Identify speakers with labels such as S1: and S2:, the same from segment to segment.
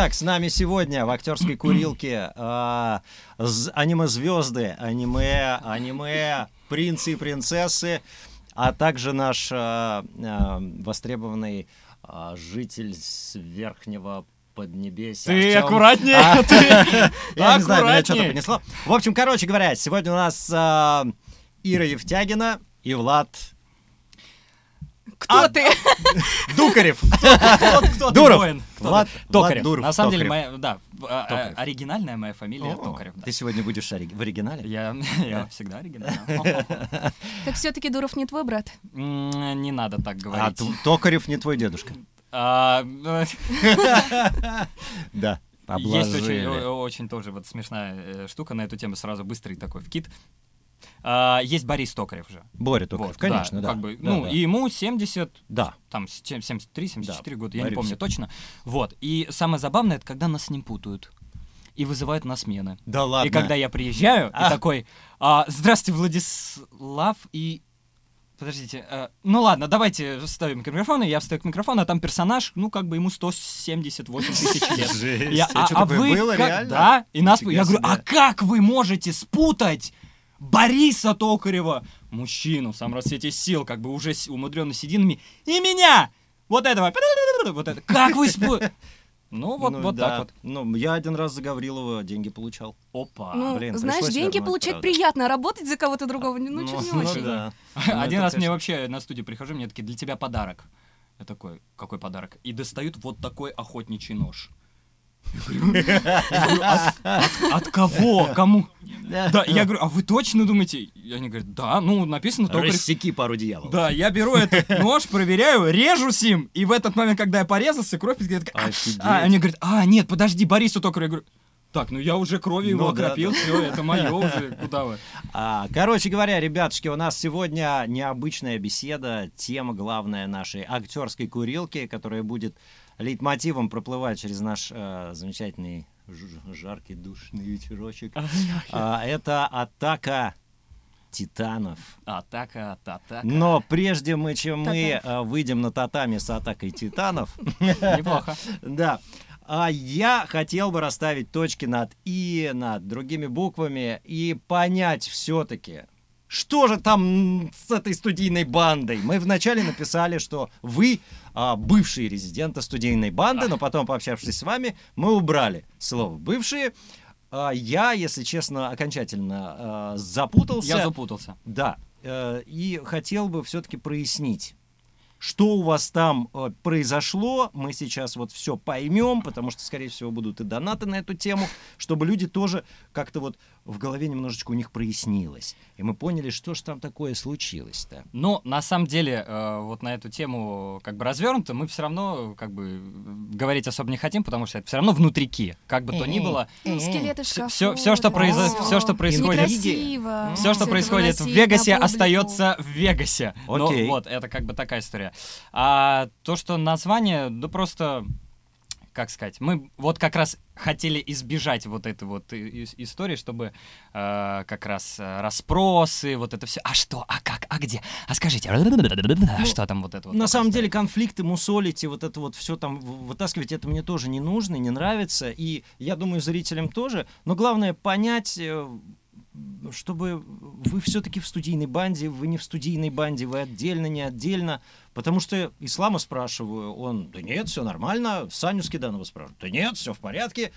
S1: Итак, с нами сегодня в актерской курилке з- аниме-звезды, аниме, аниме, принцы и принцессы, а также наш а, а, востребованный а, житель с верхнего Поднебесья.
S2: Ты
S1: Артём.
S2: аккуратнее,
S1: А,
S2: ты
S1: Я не знаю, меня что-то понесло. В общем, короче говоря, сегодня у нас Ира Евтягина и Влад
S3: Кто
S1: А,
S3: ты?
S1: Дукарев.
S2: Кто, кто
S1: Дуров.
S2: Кто
S1: Влад,
S2: ты?
S1: Влад
S2: Токарев.
S1: Дуров,
S2: На самом деле, моя, да, а, а,
S1: Токарев.
S2: оригинальная моя фамилия
S1: О,
S2: Токарев. да.
S1: Ты сегодня будешь ори- в оригинале?
S2: Я, я всегда оригинальный.
S3: Так все-таки Дуров не твой брат.
S2: Не надо так
S1: А
S2: говорить.
S1: Т- Токарев не твой дедушка.
S2: А,
S1: Да.
S2: Есть очень, очень тоже вот смешная э, штука на эту тему, сразу быстрый такой вкид. А, Есть Борис Токарев же.
S1: Боря Токарев,
S2: Вот,
S1: конечно, да.
S2: Как бы,
S1: Да,
S2: ну,
S1: да.
S2: и ему 70,
S1: Да.
S2: там, с- чем- 73, 74 года, я
S1: Борис.
S2: не помню точно. Вот. И самое забавное, это когда нас с ним путают. И вызывают на смены.
S1: Да ладно.
S2: И когда я приезжаю,
S1: А.
S2: и такой, а, здравствуйте, Владислав, и... Подождите, э, ну ладно, давайте вставим микрофон, и я встаю к микрофону, а там персонаж, ну как бы ему 178 тысяч лет.
S1: Жесть.
S2: Я,
S1: А
S2: а, а вы
S1: было,
S2: как-
S1: реально?
S2: Да, и нас, я говорю, а как вы можете спутать Бориса Токарева, мужчину в самом расцвете сил, как бы уже умудренный сединами, и меня, вот этого, вот это, как вы? Ну вот,
S1: Ну
S2: вот
S1: да.
S2: так вот.
S1: Ну, я один раз за Гаврилова деньги получал.
S2: Опа.
S3: ну,
S1: блин,
S3: знаешь, деньги
S1: вернуть,
S3: получать
S1: правда.
S3: приятно, а работать за кого-то другого, ну,
S2: Ну,
S3: что не
S2: ну
S3: очень.
S1: да. Ну,
S2: Один
S1: это,
S2: раз мне вообще на студию прихожу, мне такие, для тебя подарок. Я такой, какой подарок? И достают вот такой охотничий нож. Я говорю, я говорю, от, кого? Кому? Да, я говорю, а вы точно думаете? И они говорят, да, ну написано только...
S1: Рассеки пару дьяволов.
S2: Да, я беру этот нож, проверяю, режусь им, и в этот момент, когда я порезался, кровь такая,
S1: Офигеть.
S2: а, они говорят, а, нет, подожди, Борису только, я говорю, так, ну я уже кровью его
S1: Ну да,
S2: окропил,
S1: да.
S2: все, это мое уже, куда вы?
S1: А, короче говоря, ребятушки, у нас сегодня необычная беседа, тема главная нашей актерской курилки, которая будет лейтмотивом проплывать через наш э, замечательный жаркий душный вечерочек. А, это атака титанов.
S2: Атака, атака.
S1: Но прежде мы, чем мы э, выйдем на татами с атакой титанов,
S2: Неплохо.
S1: да, а я хотел бы расставить точки над «и», над другими буквами и понять все-таки, что же там с этой студийной бандой? Мы вначале написали, что вы а, бывшие резиденты студийной банды, но потом, пообщавшись с вами, мы убрали слово «бывшие». А, я, если честно, окончательно а, запутался.
S2: Я запутался.
S1: Да, э, и хотел бы все-таки прояснить, что у вас там э, произошло. Мы сейчас вот все поймем, потому что, скорее всего, будут и донаты на эту тему, чтобы люди тоже как-то вот в голове немножечко у них прояснилось. И мы поняли, что же там такое случилось-то.
S2: Но на самом деле, э, вот на эту тему как бы развернуто, мы все равно как бы говорить особо не хотим, потому что это все равно внутрики, как бы то ни было.
S3: Ну, скелеты в
S2: Всё-
S3: шкафу.
S2: всё- всё, что
S3: это
S2: произо-
S3: всё.
S2: всё, что происходит-. Все, что происходит в Вегасе, остается в Вегасе. Ну,
S1: Окей.
S2: вот, это как бы такая история. А то, что название, да просто, как сказать, мы вот как раз хотели избежать вот этой вот истории, чтобы э, как раз э, расспросы, вот это все. А что, а как, а где? А скажите, а что там вот это вот?
S1: На самом
S2: стоит?
S1: деле конфликты мусолить и вот это вот все там вытаскивать, это мне тоже не нужно, не нравится. И я думаю, зрителям тоже. Но главное понять, э, чтобы вы все-таки в студийной банде, вы не в студийной банде, вы отдельно, не отдельно. Потому что Ислама спрашиваю, он, да нет, все нормально. Саню Скиданова спрашиваю, да нет, все в порядке.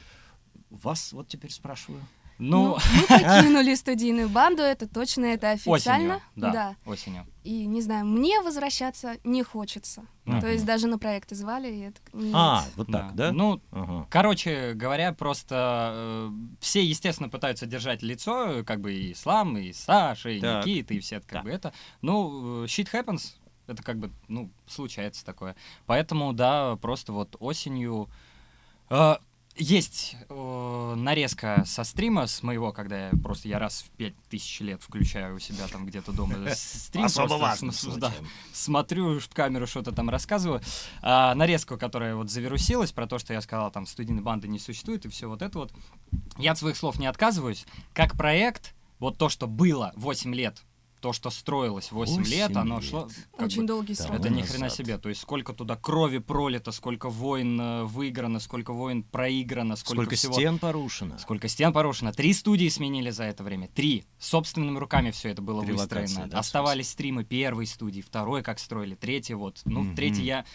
S1: Вас вот теперь спрашиваю.
S2: Ну,
S3: мы покинули студийную банду, это точно, это официально.
S2: осенью, да, осенью.
S3: И не знаю, мне возвращаться не хочется.
S1: Мгм.
S3: То есть даже на проекты звали, и это нет.
S1: А, вот так, да?
S2: Ну,
S1: Ага.
S2: Короче говоря, просто э, все, естественно, пытаются держать лицо, как бы и Ислам, и Саша, и
S1: Так.
S2: Никита, и все это как
S1: Да.
S2: бы это. Ну, э, shit happens, это как бы, ну, случается такое. Поэтому, да, просто вот осенью... э, есть э, нарезка со стрима с моего, когда я просто я раз в пять тысяч лет включаю у себя там где-то дома стрим.
S1: Особо
S2: с- да, смотрю в камеру, что-то там рассказываю. А, нарезку, которая вот завирусилась, про то, что я сказал, там, студийной банды не существует, и все вот это вот. Я от своих слов не отказываюсь. Как проект, вот то, что было 8 лет то, что строилось 8,
S1: Восемь
S2: лет, оно
S1: лет.
S2: шло...
S3: Очень
S2: бы,
S3: долгий срок.
S2: это ни хрена себе. То есть сколько туда крови пролито, сколько войн э, выиграно, сколько войн проиграно, сколько,
S1: Сколько
S2: всего...
S1: стен порушено.
S2: Сколько стен порушено. Три студии сменили за это время. Три. Собственными руками все это было
S1: Три
S2: выстроено.
S1: локации, да, в
S2: Оставались стримы первой студии, второй как строили, третий вот. Ну, в
S1: Мгм.
S2: третий я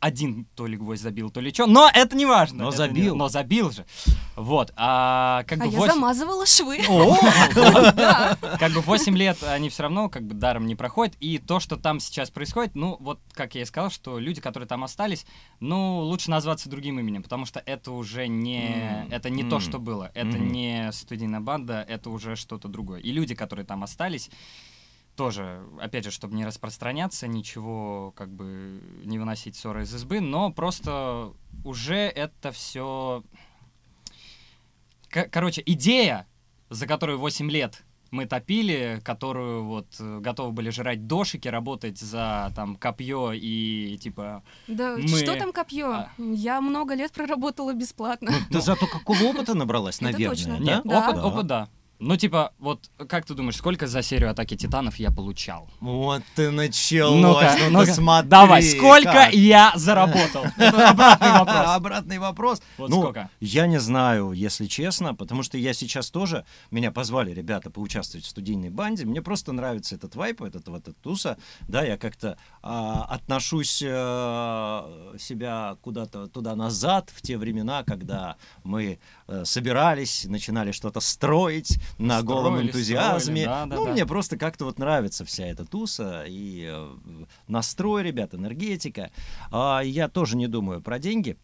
S2: один то ли гвоздь забил, то ли что. Но это не важно.
S1: Но
S2: это не-
S1: забил.
S2: Но забил же. Вот. А как
S3: А
S2: бы
S3: я
S2: восемь-
S3: замазывала швы.
S2: О! Как бы 8 лет они все равно как бы даром не проходят. И то, что там сейчас происходит, ну, вот как я и сказал, что люди, которые там остались, ну, лучше назваться другим именем, потому что это уже не... Это не то, что было. Это не студийная банда, это уже что-то другое. И люди, которые там остались, тоже, опять же, чтобы не распространяться, ничего как бы не выносить ссоры из избы, но просто уже это все... Короче, идея, за которую 8 лет мы топили, которую вот э, готовы были жрать дошики, работать за там копье и типа...
S3: Да,
S2: Мы-
S3: что там копье?
S2: А.
S3: Я много лет проработала бесплатно.
S1: Ты зато какого опыта набралась,
S3: Это
S1: наверное,
S3: точно.
S1: да?
S2: Нет,
S3: Да.
S2: опыт,
S1: Да.
S2: опыт, да. Ну, типа, вот как ты думаешь, сколько за серию атаки титанов я получал?
S1: Вот ты началось,
S2: Ну-ка,
S1: ну ты смотри.
S2: давай, сколько
S1: как.
S2: я заработал? Это обратный вопрос.
S1: Обратный вопрос.
S2: Вот
S1: ну,
S2: сколько?
S1: я не знаю, если честно, потому что я сейчас тоже, меня позвали ребята поучаствовать в студийной банде, мне просто нравится этот вайп, этот вот этот туса, да, я как-то а, отношусь э, себя куда-то туда назад, в те времена, когда мы собирались, начинали что-то строить на голом
S2: Строили,
S1: энтузиазме.
S2: строили, да, да,
S1: ну,
S2: да.
S1: мне просто как-то вот нравится вся эта туса и э, настрой, ребят, энергетика. А, я тоже не думаю про деньги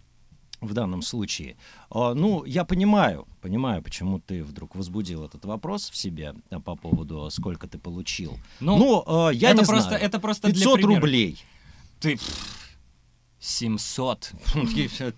S1: в данном случае. А, ну, я понимаю, понимаю, почему ты вдруг возбудил этот вопрос в себе а, по поводу, сколько ты получил.
S2: Ну,
S1: а, я
S2: это
S1: не
S2: просто,
S1: знаю.
S2: это просто для
S1: 500
S2: примера.
S1: рублей.
S2: Ты... 700.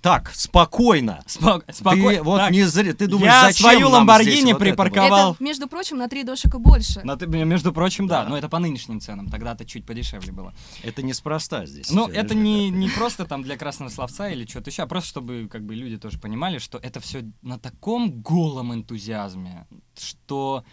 S1: Так, спокойно.
S2: Спок-
S1: Ты
S2: спокойно.
S1: вот
S2: Так,
S1: не зря, ты думаешь,
S2: я
S1: зачем
S2: свою Ламборгини
S1: вот
S2: припарковал.
S3: Это, между прочим, на три дошика больше.
S2: На ты- между прочим, да,
S1: Да.
S2: но это по нынешним ценам, тогда-то чуть подешевле было.
S1: Это неспроста здесь.
S2: Ну,
S1: всё
S2: это
S1: лежит,
S2: не,
S1: да.
S2: не просто там для красного словца или что-то еще, а просто чтобы как бы люди тоже понимали, что это все на таком голом энтузиазме, что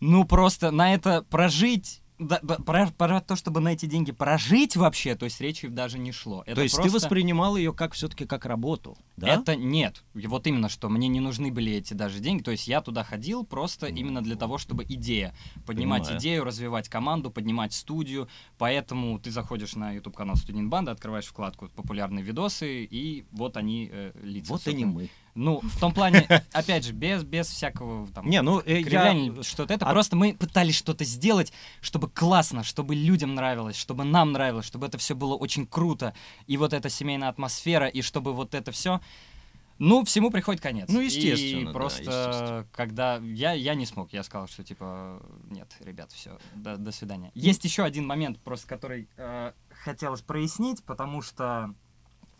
S2: ну просто на это прожить, да, про, про то, чтобы на эти деньги прожить вообще, то есть речи даже не шло. Это
S1: То есть ты
S2: просто-
S1: воспринимал ее как все-таки как работу, да?
S2: Это нет. Вот именно что. Мне не нужны были эти даже деньги. То есть я туда ходил просто именно для того, чтобы идея. Поднимать
S1: Понимаю.
S2: идею, развивать команду, поднимать студию. Поэтому ты заходишь на YouTube канал Студент Банда, открываешь вкладку популярные видосы, и вот они э, лица.
S1: Вот и не
S2: собственно.
S1: мы.
S2: Ну, в том плане, опять же, без, без всякого там
S1: Не, ну, э, я...
S2: что-то это.
S1: от-
S2: Просто мы пытались что-то сделать, чтобы классно, чтобы людям нравилось, чтобы нам нравилось, чтобы это все было очень круто. И вот эта семейная атмосфера, и чтобы вот это все. Ну, всему приходит конец.
S1: Ну, естественно,
S2: И
S1: да,
S2: просто,
S1: естественно.
S2: когда я, я не смог, я сказал, что типа, нет, ребят, все, до, до свидания. Есть еще один момент, просто который э, хотелось прояснить, потому что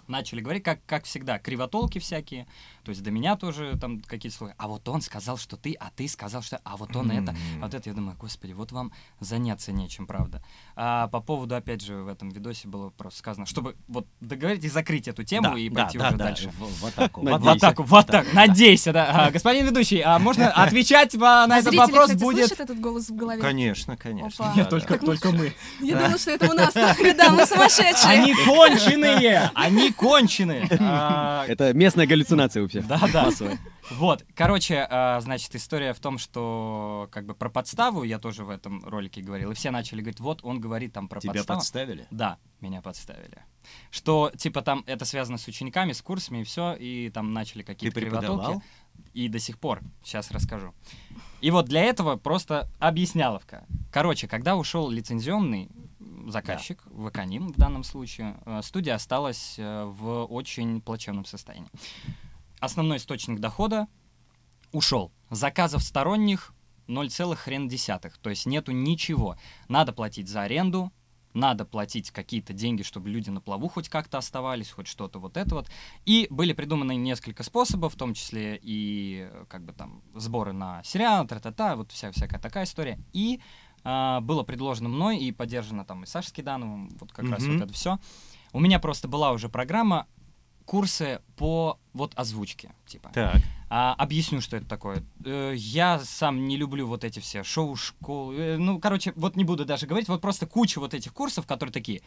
S2: начали говорить, как, как всегда, кривотолки всякие. То есть до меня тоже там какие-то слова. А вот он сказал, что ты, а ты сказал, что... А вот он это. Вот это я думаю, господи, вот вам заняться нечем, правда. А по поводу, опять же, в этом видосе было просто сказано, чтобы вот договорить и закрыть эту тему
S1: Да,
S2: и
S1: да,
S2: пойти
S1: да,
S2: уже
S1: да,
S2: дальше.
S1: В, в атаку.
S2: В,
S1: в
S2: в
S1: атаку.
S2: атаку, вот так, надейся, да. А, господин ведущий, а можно отвечать на
S3: А
S2: этот вопрос будет...
S3: слышат этот голос в голове?
S1: Конечно, конечно. Да,
S2: Нет,
S1: да.
S2: только, только мы.
S3: Я думала, что это у нас да, мы сумасшедшие.
S2: Они конченые! Они конченые! А,
S4: Это местная галлюцинация у всех.
S2: Да, да. Вот, короче, а, значит, история в том, что как бы про подставу я тоже в этом ролике говорил, и все начали говорить, вот он говорит там про
S1: Тебя
S2: подставу.
S1: подставили?
S2: Да, меня подставили. Что, типа, там это связано с учениками, с курсами и все, и там начали какие-то кривотолки. И до сих пор. Сейчас расскажу. И вот для этого просто объясняловка. Короче, когда ушел лицензионный заказчик, Ваканим в данном случае, э, студия осталась э, в очень плачевном состоянии. Основной источник дохода ушел. Заказов сторонних 0, хрен десятых. То есть нету ничего. Надо платить за аренду, надо платить какие-то деньги, чтобы люди на плаву хоть как-то оставались, хоть что-то вот это вот. И были придуманы несколько способов, в том числе и э, как бы там сборы на сериал, тра-та-та, вот вся всякая такая история. И а, было предложено мной и поддержано там и Сашей Скидановым, вот как раз
S1: Мгм.
S2: вот это все. У меня просто была уже программа курсы по вот озвучки, типа.
S1: Так.
S2: А, объясню, что это такое. Э, я сам не люблю вот эти все шоу, школы. Э, ну, короче, вот не буду даже говорить. Вот просто куча вот этих курсов, которые такие.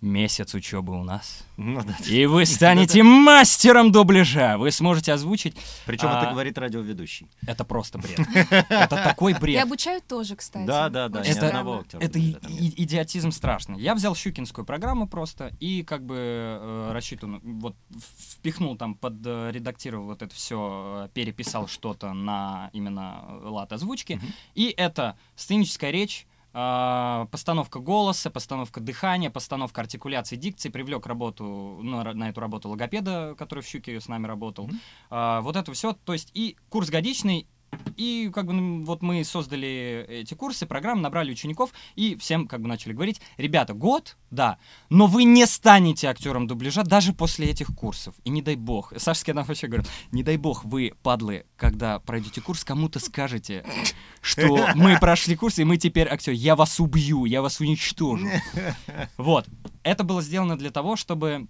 S2: Месяц учебы у нас.
S1: Ну да.
S2: И вы станете мастером дубляжа. Вы сможете озвучить.
S1: Причем
S2: А,
S1: это говорит радиоведущий.
S2: Это просто бред. Это такой
S3: И
S2: бред.
S3: обучают тоже, кстати.
S1: Да, да, да.
S2: Это-
S1: одного актера
S2: Это и- и- идиотизм страшный. Я взял щукинскую программу просто и как бы э, рассчитанную, вот впихнул там, подредактировал вот это все, переписал что-то на именно э, лад озвучки. И это сценическая речь, постановка голоса, постановка дыхания, постановка артикуляции, дикции, привлек работу, ну, на эту работу логопеда, который в Щуке с нами работал.
S1: Мгм.
S2: А, вот это все, то есть и курс годичный, и как бы ну, вот мы создали эти курсы, программы, набрали учеников и всем как бы начали говорить, ребята, год, да, но вы не станете актером дубляжа даже после этих курсов. И не дай бог, Саша Скинов вообще говорил, не дай бог вы, падлы, когда пройдете курс, кому-то скажете, что мы прошли курс, и мы теперь актеры. Я вас убью, я вас уничтожу. Вот. Это было сделано для того, чтобы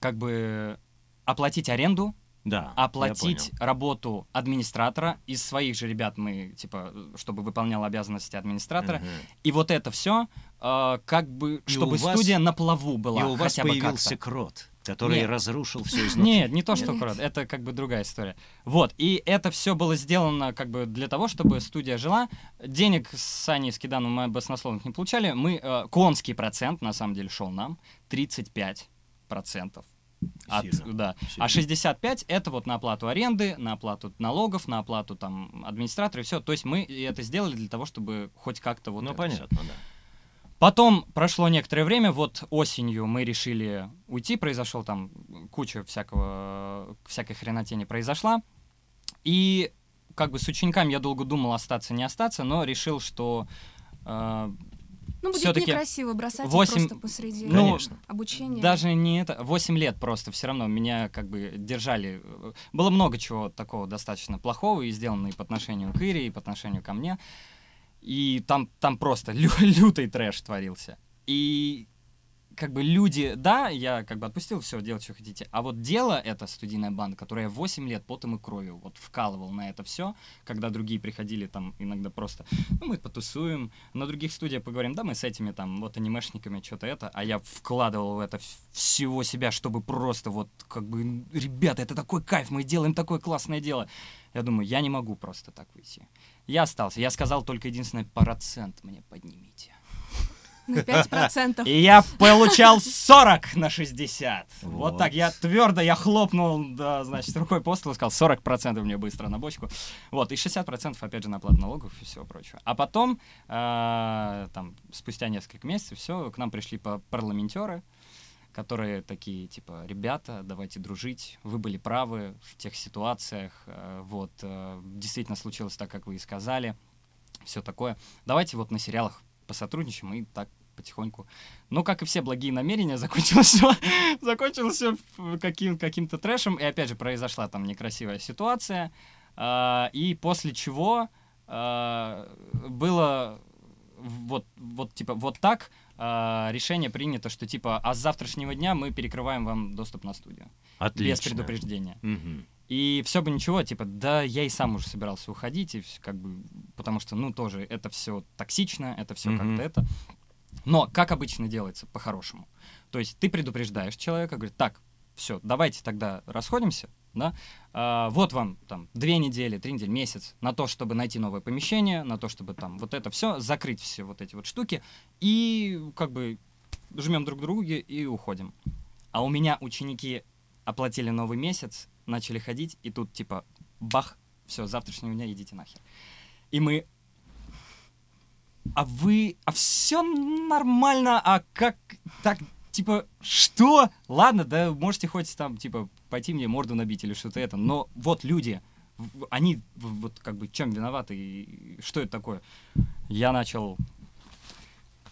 S2: как бы оплатить аренду,
S1: Да. я
S2: оплатить
S1: понял.
S2: работу администратора. Из своих же ребят мы, типа, чтобы выполнял обязанности администратора.
S1: Мгм.
S2: И вот это все, как бы,
S1: И
S2: чтобы
S1: вас-
S2: студия на плаву была.
S1: И у вас
S2: хотя
S1: появился крот, который
S2: Нет.
S1: разрушил все изнутри.
S2: Нет, не то, что крот, это как бы другая история. Вот, и это все было сделано как бы для того, чтобы студия жила. Денег с Саней Скиданом мы баснословных не получали. Мы, э, конский процент, на самом деле, шел нам, 35 процентов. От,
S1: Сильно.
S2: да.
S1: Сильно.
S2: А 65 это вот на оплату аренды, на оплату налогов, на оплату там администратора и все. То есть мы это сделали для того, чтобы хоть как-то вот
S1: Ну, понятно,
S2: всё.
S1: да.
S2: Потом прошло некоторое время, вот осенью мы решили уйти, произошел там куча всякого, всякой хренотени произошла. И как бы с учениками я долго думал, остаться, не остаться, но решил, что э,
S3: Ну, будет
S2: Всё-таки
S3: некрасиво бросать их
S2: восемь-
S3: просто посреди
S2: Ну,
S1: Конечно.
S3: обучения.
S2: даже не это, 8 лет просто все равно меня как бы держали. Было много чего такого достаточно плохого и сделано и по отношению к Ире, и по отношению ко мне. И там, там просто лю- лютый трэш творился. И как бы люди, да, я как бы отпустил, все, делать, что хотите. А вот дело это студийная банда, которая 8 лет потом и кровью вот вкалывал на это все, когда другие приходили там иногда просто, ну, мы потусуем, на других студиях поговорим, да, мы с этими там вот анимешниками что-то это, а я вкладывал в это всего себя, чтобы просто вот как бы, ребята, это такой кайф, мы делаем такое классное дело. Я думаю, я не могу просто так выйти. Я остался. Я сказал только единственное, процент мне поднимите.
S3: На 5%.
S2: И я получал 40 на 60. Вот,
S1: Вот.
S2: так, я твердо, я хлопнул, да, значит, рукой по столу, сказал 40% мне быстро на бочку. Вот, и 60% опять же на оплату налогов и всего прочего. А потом, э, там, спустя несколько месяцев, все, к нам пришли парламентеры, которые такие, типа, ребята, давайте дружить, вы были правы в тех ситуациях, э, вот, э, действительно случилось так, как вы и сказали, все такое. Давайте вот на сериалах посотрудничаем и так потихоньку. Но, как и все благие намерения, закончилось все, закончилось все каким, каким-то трэшем. И опять же произошла там некрасивая ситуация. а, и после чего а, было вот, вот типа вот так а, решение принято, что типа а с завтрашнего дня мы перекрываем вам доступ на студию.
S1: Отлично.
S2: Без предупреждения.
S1: Мгм.
S2: И все бы ничего, типа, да, я и сам уже собирался уходить, и как бы, потому что, ну, тоже это все токсично, это все
S1: Мгм.
S2: как-то это. Но как обычно делается, по-хорошему. То есть ты предупреждаешь человека, говорит, так, все, давайте тогда расходимся, да, А, вот вам там две недели, три недели, месяц на то, чтобы найти новое помещение, на то, чтобы там вот это все, закрыть все вот эти вот штуки, и как бы жмем друг другу и уходим. А у меня ученики оплатили новый месяц, начали ходить, и тут типа бах, все, завтрашнего дня идите нахер. И мы... А вы... А все нормально, а как так... Типа, что? Ладно, да можете хоть там, типа, пойти мне морду набить или что-то это. Но вот люди, они вот как бы чем виноваты и что это такое? Я начал...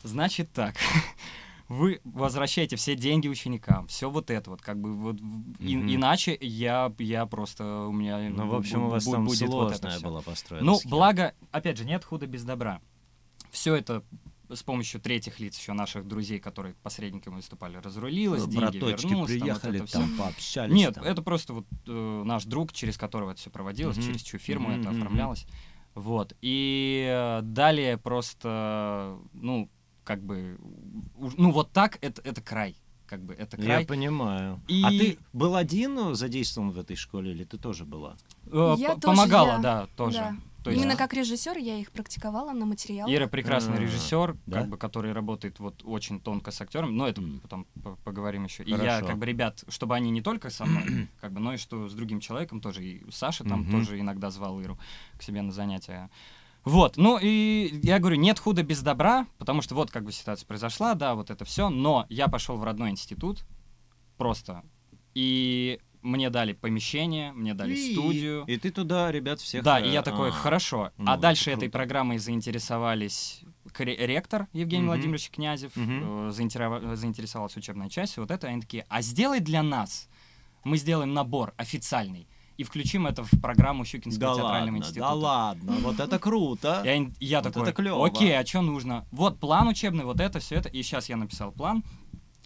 S2: Значит так. Вы возвращаете все деньги ученикам, все вот это вот, как бы вот, и-
S1: Мгм.
S2: иначе я, я просто, у меня
S1: Ну, в общем, у вас там
S2: будет вот
S1: сложная
S2: всё.
S1: была построена
S2: Ну,
S1: схема.
S2: благо, опять же, нет худа без добра. Все это с помощью третьих лиц еще наших друзей, которые посредниками выступали, разрулилось, деньги
S1: Браточки
S2: вернулось. там вот
S1: приехали,
S2: это всё.
S1: там пообщались.
S2: Нет,
S1: там.
S2: это просто вот э, наш друг, через которого это все проводилось,
S1: Мгм.
S2: через чью фирму
S1: Мгм,
S2: это оформлялось. Вот. И э, далее просто, ну, как бы, ну, вот так это, это край. Как бы это
S1: Я
S2: край.
S1: понимаю.
S2: И-
S1: А ты был один ну, задействован в этой школе или ты тоже была?
S2: Э,
S3: Я
S2: п-
S3: тоже,
S2: Помогала,
S3: я-
S2: да, тоже.
S3: да.
S2: То есть
S3: Именно как режиссер я их практиковала на материалах.
S2: Ира прекрасный
S1: А,
S2: режиссер,
S1: да?
S2: как бы, который работает вот очень тонко с актером, но это потом по- поговорим еще. И я,
S1: Хорошо.
S2: как бы, ребят, чтобы они не только со мной, как бы, но и что с другим человеком тоже, и Саша там тоже иногда звал Иру к себе на занятия. Вот, ну и я говорю, нет худа без добра, потому что вот как бы ситуация произошла, да, вот это все, но я пошел в родной институт просто, и мне дали помещение, мне дали
S1: И-
S2: студию.
S1: И ты туда, ребят, всех...
S2: Да,
S1: э,
S2: и я такой,
S1: а,
S2: хорошо.
S1: ну,
S2: а дальше
S1: круто.
S2: этой программой заинтересовались ректор Евгений
S1: Мгм.
S2: Владимирович Князев, заинтересова- заинтересовалась учебная часть, вот это, они такие, а сделай для нас, мы сделаем набор официальный и включим это в программу Щукинского
S1: Да
S2: театрального
S1: ладно,
S2: института.
S1: да ладно, вот это круто.
S2: И и я
S1: Вот
S2: такой,
S1: это клёво.
S2: окей, а что нужно? Вот план учебный, вот это, все это. И сейчас я написал план.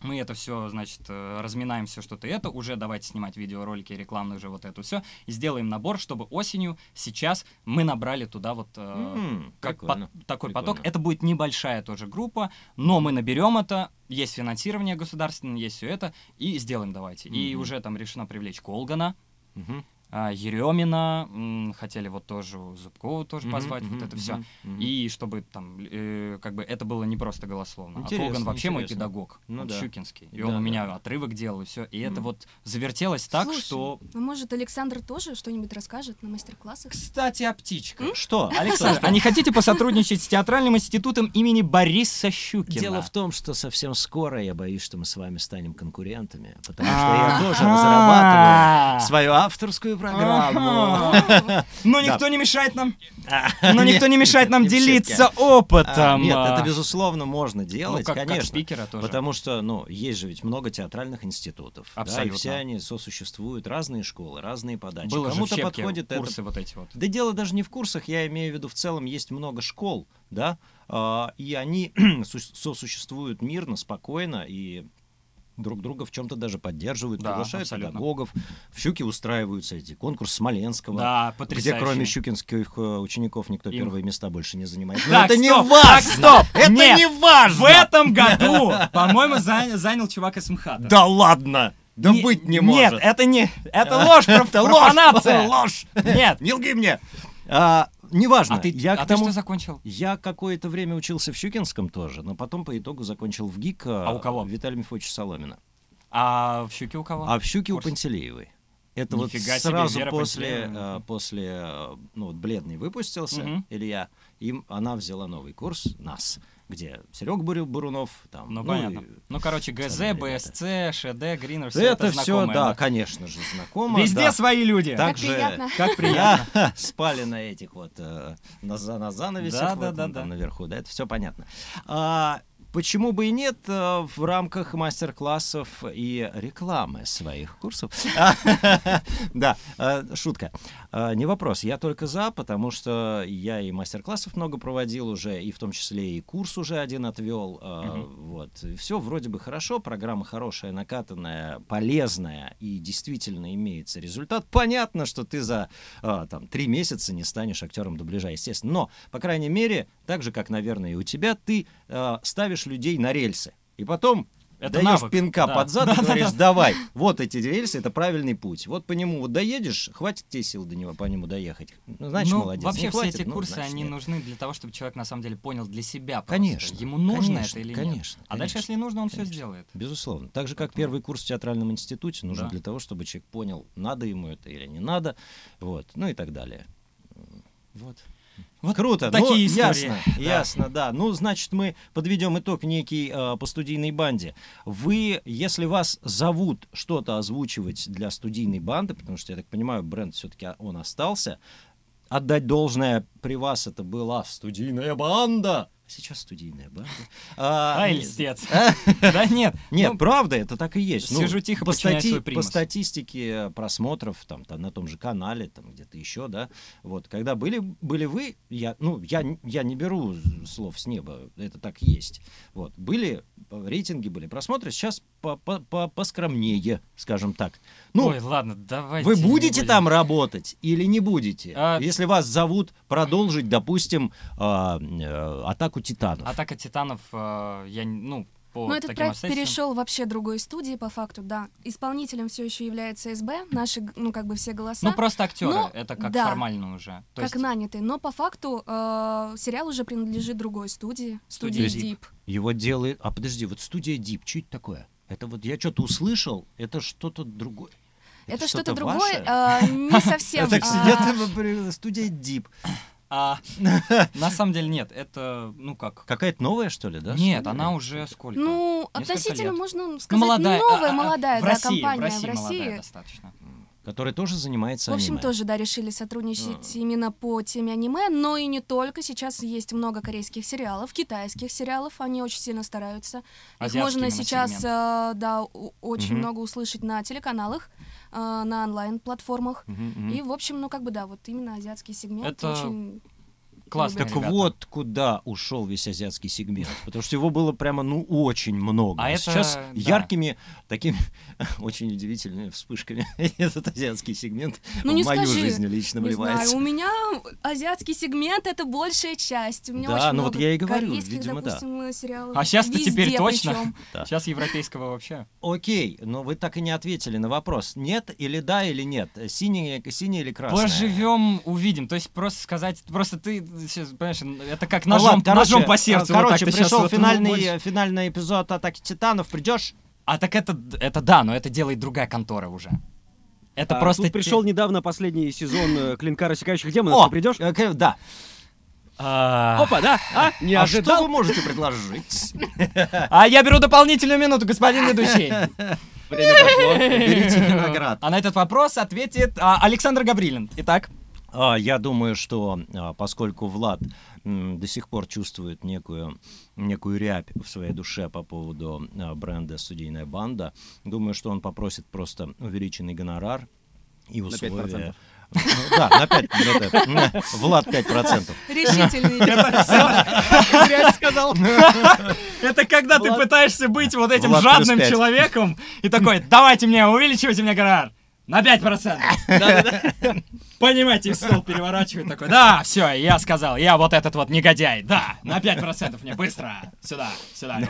S2: Мы это все, значит, э, разминаем все что-то это. Уже давайте снимать видеоролики рекламные уже вот это все. И сделаем набор, чтобы осенью, сейчас мы набрали туда вот э,
S1: М,
S2: как
S1: прикольно,
S2: пот- такой
S1: прикольно.
S2: поток. Это будет небольшая тоже группа, но мы наберем это. Есть финансирование государственное, есть все это. И сделаем давайте. И
S1: Мгм.
S2: уже там решено привлечь Колгана.
S1: Мгм.
S2: А, Еремина, хотели вот тоже Зубкову тоже позвать,
S1: мгм,
S2: вот это все.
S1: мгм, мгм.
S2: И чтобы там, э, как бы это было не просто голословно.
S1: Интересно,
S2: а Колган вообще мой
S1: интересно.
S2: педагог,
S1: Ну
S2: он
S1: да.
S2: щукинский. И
S1: Да,
S2: он у
S1: да,
S2: меня
S1: да.
S2: отрывок делал, и все. И это
S3: Мгм.
S2: вот завертелось так,
S3: Слушай,
S2: что...
S3: А может, Александр тоже что-нибудь расскажет на мастер-классах?
S2: Кстати, о птичках.
S1: Что?
S2: Александр, а не хотите посотрудничать с театральным институтом имени Бориса Щукина?
S1: Дело в том, что совсем скоро я боюсь, что мы с вами станем конкурентами, потому что я тоже разрабатываю
S2: А.
S1: свою авторскую программу.
S2: Но никто не мешает нам, но
S1: Нет,
S2: никто не мешает нам делиться
S1: сетке. А,
S2: опытом.
S1: Нет, это безусловно можно
S2: Ну,
S1: делать,
S2: как
S1: конечно.
S2: спикера тоже.
S1: Потому что, ну, есть же ведь много театральных институтов.
S2: Абсолютно.
S1: все они сосуществуют, разные школы, разные подачи. Кому-то подходит это
S2: курсы вот эти вот.
S1: Да дело даже не в курсах, я имею в виду в целом есть много школ, да, а, и они су- сосуществуют мирно, спокойно и друг друга в чем-то даже поддерживают,
S2: Да,
S1: приглашают
S2: абсолютно.
S1: педагогов. В Щуке устраиваются эти конкурс Смоленского.
S2: Да,
S1: Где кроме щукинских э, учеников никто
S2: Им-
S1: первые места больше не занимает. Но
S2: Так,
S1: это не
S2: стоп,
S1: важно!
S2: так, стоп,
S1: Это
S2: нет,
S1: не важно!
S2: В этом году, по-моему, занял, занял чувак из МХАТа.
S1: Да ладно! Да
S2: Не-
S1: быть не может!
S2: Нет, это не... Это ложь,
S1: Это ложь!
S2: профанация.
S1: Ложь!
S2: Нет.
S1: Не лги мне! А, Неважно.
S2: А ты,
S1: я
S2: а
S1: к
S2: ты
S1: тому...
S2: что закончил?
S1: Я какое-то время учился в Щукинском тоже, но потом по итогу закончил в ГИК
S2: А у кого?
S1: Виталия Мефодича Соломина.
S2: А в Щуке у кого?
S1: А в Щуке у
S2: Курс?
S1: Пантелеевой. Это вот
S2: Нифига себе,
S1: сразу
S2: Вера
S1: после, э, после, э, ну вот «Бледный» выпустился,
S2: Мгм.
S1: Илья, им она взяла новый курс, нас, где Серег Бурунов, там,
S2: Ну,
S1: и
S2: понятно. Ну, короче, ГЗ, БСЦ, ШД, Гринер, все
S1: это,
S2: это,
S1: все,
S2: знакомое,
S1: да, конечно же, знакомо.
S2: Везде
S1: да.
S2: свои люди.
S1: Так
S3: Как
S1: же-
S3: приятно.
S2: Как приятно.
S1: Да, спали на этих вот, э, на, на занавесях
S2: Да,
S1: вот,
S2: да,
S1: ну,
S2: да,
S1: там
S2: да.
S1: наверху, да, это все понятно. А, почему бы и нет э, в рамках мастер-классов и рекламы своих курсов? Да, э, шутка. Э, Не вопрос, я только за, потому что я и мастер-классов много проводил уже, и в том числе и курс уже один отвел. э, Вот. Все вроде бы хорошо, программа хорошая, накатанная, полезная, и действительно имеется результат. Понятно, что ты за э, там, три месяца не станешь актером дубляжа, естественно. Но, по крайней мере, так же, как, наверное, и у тебя, ты ставишь людей на рельсы. И потом
S2: Это
S1: даешь
S2: навык,
S1: пинка
S2: да.
S1: под зад и говоришь, давай, вот эти рельсы, это правильный путь. Вот по нему вот доедешь, хватит тебе сил до него, по нему доехать. Ну, значит,
S2: Ну,
S1: молодец.
S2: Вообще
S1: Не
S2: все
S1: хватит,
S2: эти
S1: ну,
S2: курсы,
S1: значит,
S2: они
S1: нет.
S2: нужны для того, чтобы человек на самом деле понял для себя просто.
S1: Конечно,
S2: Ему нужно
S1: конечно,
S2: это или
S1: конечно,
S2: нет. А дальше,
S1: конечно,
S2: если нужно, он все
S1: конечно.
S2: сделает.
S1: Безусловно. Так же, как первый курс в театральном институте нужен
S2: Да.
S1: для того, чтобы человек понял, надо ему это или не надо. Вот. Ну и так далее. Вот.
S2: Вот
S1: Круто.
S2: такие
S1: ну,
S2: истории.
S1: Ясно,
S2: Да.
S1: ясно, да. Ну, значит, мы подведем итог некий э, по студийной банде. Вы, если вас зовут что-то озвучивать для студийной банды, потому что, я так понимаю, бренд все-таки он остался, отдать должное при вас это была студийная банда, Сейчас студийная банда.
S2: Ай,
S1: нет.
S2: льстец. Да нет.
S1: Нет,
S2: ну,
S1: правда, это так и есть. Ну,
S2: Сижу тихо,
S1: по, статистике просмотров там, на том же канале, там где-то еще, да, вот, когда были, были вы, я, ну, я, я не беру слов с неба, это так и есть. Вот, были рейтинги, были просмотры, сейчас по- по- по- поскромнее, скажем так. Ну,
S2: Ой, ладно, давайте.
S1: вы будете там работать или не будете?
S2: А-
S1: Если вас зовут продолжить, допустим, а, э, атаку титанов.
S2: Атака титанов, э, я, ну, по
S3: Но этот проект
S2: обстоятельствам-
S3: перешел вообще другой студии, по факту, да. Исполнителем все еще является СБ, наши, ну, как бы все голоса.
S2: Ну, просто актеры,
S3: Ну,
S2: это как
S3: да.
S2: формально уже. То
S3: как
S2: есть,
S3: наняты. Но по факту э, сериал уже принадлежит другой студии, студии Deep.
S1: Его делает... А подожди, вот студия Deep, что это такое? Это вот я что-то услышал, это что-то другое.
S3: Это, что-то другое,
S1: ваше?
S3: э, не совсем.
S1: Так
S3: а,
S1: сидят студия Deep.
S2: А, на самом деле нет, это, ну как...
S1: Какая-то новая, что ли, да?
S2: Нет, она уже сколько?
S3: Ну, относительно, можно
S2: Ну,
S3: сказать,
S2: молодая,
S3: новая,
S2: а, а,
S3: молодая,
S2: в
S3: да,
S2: России,
S3: компания
S2: в России,
S3: в
S2: молодая
S3: России.
S2: достаточно.
S1: Которая тоже занимается
S3: В общем,
S1: аниме.
S3: тоже, да, решили сотрудничать
S1: А.
S3: именно по теме аниме, но и не только. Сейчас есть много корейских сериалов, китайских сериалов, они очень сильно стараются. Их
S2: Азиатский
S3: можно
S2: именно
S3: сейчас,
S2: сегмент.
S3: э, да, очень
S1: Мгм.
S3: много услышать на телеканалах, э, на онлайн-платформах.
S1: Мгм.
S3: И, в общем, ну, как бы, да, вот именно азиатский сегмент
S2: Это
S3: очень...
S2: Классно.
S1: Так
S2: ребята.
S1: вот, куда ушел весь азиатский сегмент. Потому что его было прямо, ну, очень много.
S2: А это,
S1: Сейчас
S2: да.
S1: яркими, такими очень удивительными вспышками этот азиатский сегмент
S3: Ну,
S1: в
S3: не
S1: мою
S3: скажи.
S1: жизнь лично
S3: Не
S1: вливается.
S3: знаю, у меня азиатский сегмент — это большая часть. У меня
S1: Да,
S3: очень
S1: ну вот я и говорю, видимо, да.
S3: допустим, сериалов.
S2: А
S3: Везде
S2: теперь точно?
S1: Да.
S2: Сейчас европейского вообще.
S1: Окей, но вы так и не ответили на вопрос. Нет или да или нет? Синий, синий или красный?
S2: Поживем, увидим. То есть просто сказать, просто ты, понимаешь, это как
S1: Ну
S2: ножом,
S1: короче,
S2: ножом по сердцу. вот
S1: Короче, пришел
S2: вот, ну,
S1: финальный, финальный эпизод Атаки Титанов. Придешь?
S2: А так это, это да, но это делает другая контора уже. Это
S4: А
S2: просто...
S4: тут пришел недавно последний сезон э, Клинка рассекающих демонов.
S1: О,
S4: Ты придешь?
S1: э, да.
S2: А,
S4: Опа, да? А? Не
S1: А что
S4: ожидал?
S1: вы можете предложить?
S2: а я беру дополнительную минуту, господин ведущий.
S1: Время пошло. Берите виноград.
S2: А на этот вопрос ответит а, Александр Гаврилин. Итак,
S1: А, Я думаю, что а, поскольку Влад до сих пор чувствует некую, некую рябь в своей душе по поводу а, бренда «Студийная банда», думаю, что он попросит просто увеличенный гонорар и условия...
S4: 5%.
S1: Ну, да, на 5, это, Влад 5%.
S3: Решительный.
S4: Зря сказал.
S2: это когда ты пытаешься быть вот этим жадным человеком и такой, давайте мне, увеличивайте мне гонорар. На 5%. Понимаете, и стол переворачивает такой, да, все, я сказал, я вот этот вот негодяй, да, на 5% мне быстро, сюда, сюда.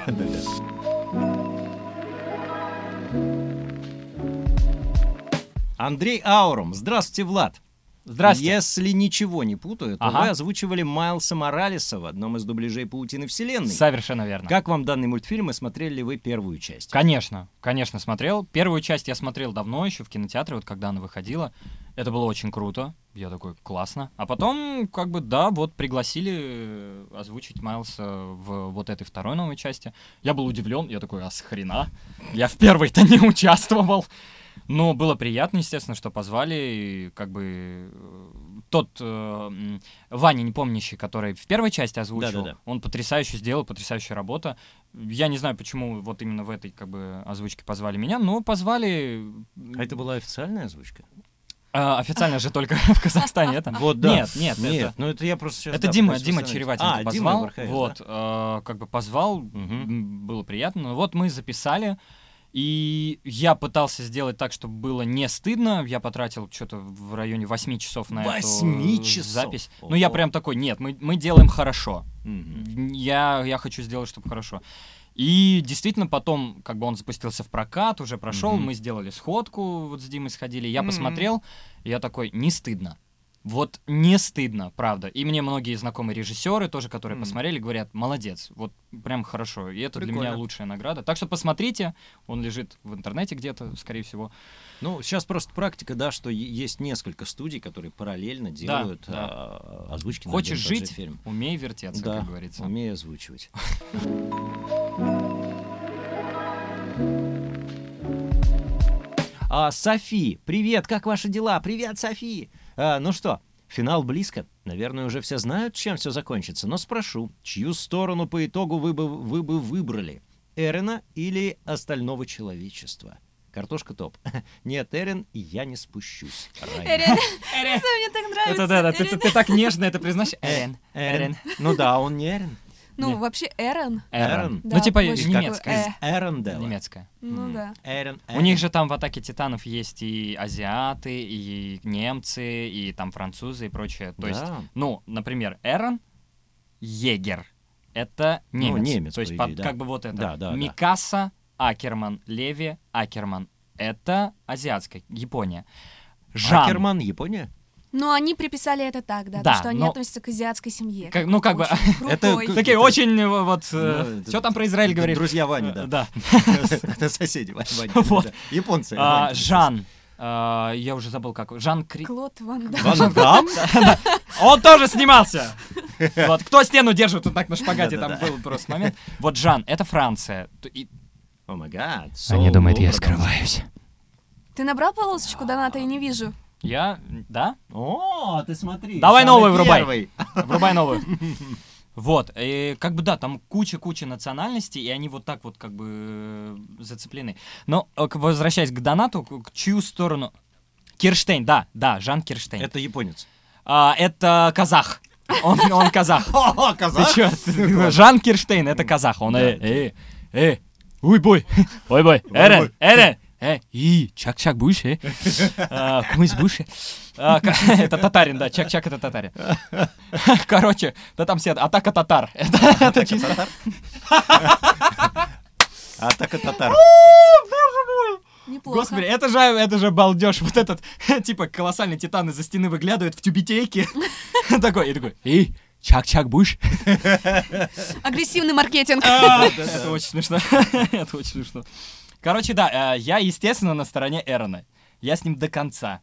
S1: Андрей Аурум. Здравствуйте, Влад.
S2: Здравствуйте.
S1: Если ничего не путаю, то
S2: Ага.
S1: вы озвучивали Майлса Моралеса в одном из дубляжей «Паутины вселенной».
S2: Совершенно верно.
S1: Как вам данный мультфильм и смотрели ли вы первую часть?
S2: Конечно, конечно, смотрел. Первую часть я смотрел давно, еще в кинотеатре, вот когда она выходила. Это было очень круто. Я такой, классно. А потом, как бы, да, вот пригласили э, озвучить Майлса в вот этой второй новой части. Я был удивлен, я такой, а с хрена? Я в первой-то не участвовал. Но было приятно, естественно, что позвали. И как бы э, тот э, Ваня, не помнящий, который в первой части озвучил,
S1: Да-да-да.
S2: он потрясающе сделал, потрясающая работа. Я не знаю, почему вот именно в этой как бы озвучке позвали меня, но позвали.
S1: А это была официальная озвучка?
S2: А, официально же только в Казахстане это.
S1: Вот, да.
S2: Нет, нет,
S1: Нет,
S2: это-
S1: ну это я просто сейчас...
S2: Это
S1: да,
S2: Дима, Дима. Череватин
S1: А, Дима
S2: позвал,
S1: Вархаев,
S2: вот, э, как бы позвал, м, было приятно. Ну Вот мы записали, и я пытался сделать так, чтобы было не стыдно. Я потратил что-то в районе 8 часов на
S1: Восьми
S2: эту
S1: часов?
S2: запись. Ну я
S1: Ого.
S2: прям такой, нет, мы, мы делаем хорошо.
S1: да. Мгм.
S2: Я, я хочу сделать, чтобы хорошо. И действительно потом, как бы он запустился в прокат, уже прошел,
S1: Мгм.
S2: мы сделали сходку, вот с Димой сходили, я
S3: Мгм.
S2: посмотрел, и я такой, не стыдно. Вот не стыдно, правда. И мне многие знакомые режиссеры тоже, которые
S1: Мгм.
S2: посмотрели, говорят, молодец, вот прям хорошо. И это для меня
S4: Прикольно.
S2: лучшая награда. Так что посмотрите, он лежит в интернете где-то, скорее всего.
S1: Ну, сейчас просто практика, да, что есть несколько студий, которые параллельно делают
S2: да.
S1: а, озвучки на
S2: Хочешь
S1: же
S2: жить,
S1: фильм.
S2: умей вертеться,
S1: Да,
S2: как говорится.
S1: умею озвучивать. А, Софи, привет, как ваши дела? Привет, Софи! А, ну что, финал близко. Наверное, уже все знают, чем все закончится, но спрошу, чью сторону по итогу вы бы, вы бы выбрали? Эрена или остального человечества? Картошка топ. Нет, Эрен, и я не спущусь. Райна.
S3: Эрен, мне так нравится.
S2: Это да, да, ты, ты- ты так нежно это признаешь. Эрен,
S1: Эрен.
S2: Эрен.
S1: Ну да, он не Эрен.
S3: Ну,
S2: Не.
S3: вообще Эрен.
S2: Эрен.
S3: Да,
S2: Ну, типа немецкая.
S3: такой,
S1: Из Эрендела.
S2: Немецкая.
S3: Ну да.
S1: Эрен,
S2: У них же там в атаке титанов есть и азиаты, и немцы, и там французы и прочее. То есть,
S1: Да.
S2: ну, например, Эрон Егер. Это
S1: Ну,
S2: немец.
S1: немец,
S2: То есть,
S1: по
S2: под-
S1: идее, да.
S2: как бы вот это.
S1: Да, да, да.
S2: Микаса Акерман, Леви Акерман. Это азиатская, Япония. Жан.
S1: Акерман, Япония?
S3: Ну, они приписали это так, да,
S2: Да,
S3: то, что они
S2: но-
S3: относятся к азиатской семье.
S2: Как- ну, как бы-
S1: Это
S2: Такие очень э, вот...
S1: Ну, это-
S2: Что там про Израиль говорит?
S1: Друзья Вани,
S2: Э,
S1: да.
S2: Да.
S1: Это соседи Вани. Японцы.
S2: А,
S1: Вани.
S2: Жан. а, Я уже забыл, как. Жан Кри...
S3: Клод Ван Дам.
S1: Ван Дам?
S2: Он тоже снимался! Вот, кто стену держит вот так на шпагате, там был просто момент. Вот Жан, это Франция. Они думают, я скрываюсь.
S3: Ты набрал полосочку доната, я не вижу.
S2: Я, да?
S1: О, ты смотри.
S2: Давай новый врубай.
S1: первый.
S2: Врубай новую. Вот, и как бы да, там куча-куча национальностей, и они вот так вот как бы э, зацеплены. Но э, возвращаясь к донату, к чью сторону? Кирштейн, да, да, Жан Кирштейн.
S1: Это японец.
S2: А, это казах. Он, он казах.
S1: О,
S2: Ты
S1: казах?
S2: чё? Ты- Жан Кирштейн, это казах. Он, э, э, э, уй бой, ой бой, Эрен, Эрен, э, и, чак-чак будешь, э? А, Кумыс будешь, э? А, Это татарин, да, чак-чак это татарин. Короче, да там все, атака татар. Это чисто.
S1: Атака татар.
S3: Неплохо.
S2: Господи, это же, это же балдеж. Вот этот, типа, колоссальный титан из-за стены выглядывает в тюбетейке. Такой, и такой, эй, чак-чак будешь?
S3: Агрессивный маркетинг.
S2: А, Это очень смешно. Это очень смешно. Короче, да, э, я, естественно, на стороне Эрона. Я с ним до конца.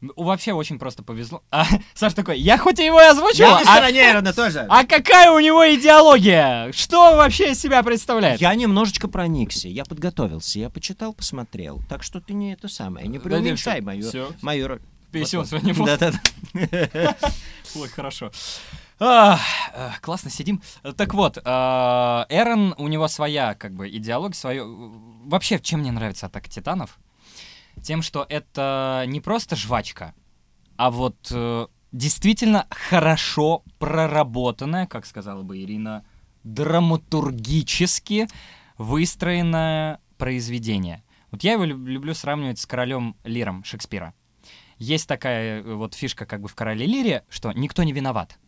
S2: Вообще очень просто повезло. А, Саш такой, я хоть и его и озвучил,
S1: Я на
S2: а,
S1: стороне Эрона тоже.
S2: а какая у него идеология? Что он вообще из себя представляет?
S1: Я немножечко проникся, я подготовился, я почитал, посмотрел. Так что ты не это самое, не преуменьшай мою, мою роль. Вот, вот.
S2: не помню.
S1: Да-да-да.
S2: Ой, хорошо. Э, классно сидим. Так вот, э, Эрон, у него своя, как бы, идеология, свое... Вообще, чем мне нравится Атака Титанов? Тем, что это не просто жвачка, а вот э, действительно хорошо проработанное, как сказала бы Ирина, драматургически выстроенное произведение. Вот я его люб- люблю сравнивать с королем Лиром Шекспира. Есть такая вот фишка как бы в короле Лире, что никто не виноват.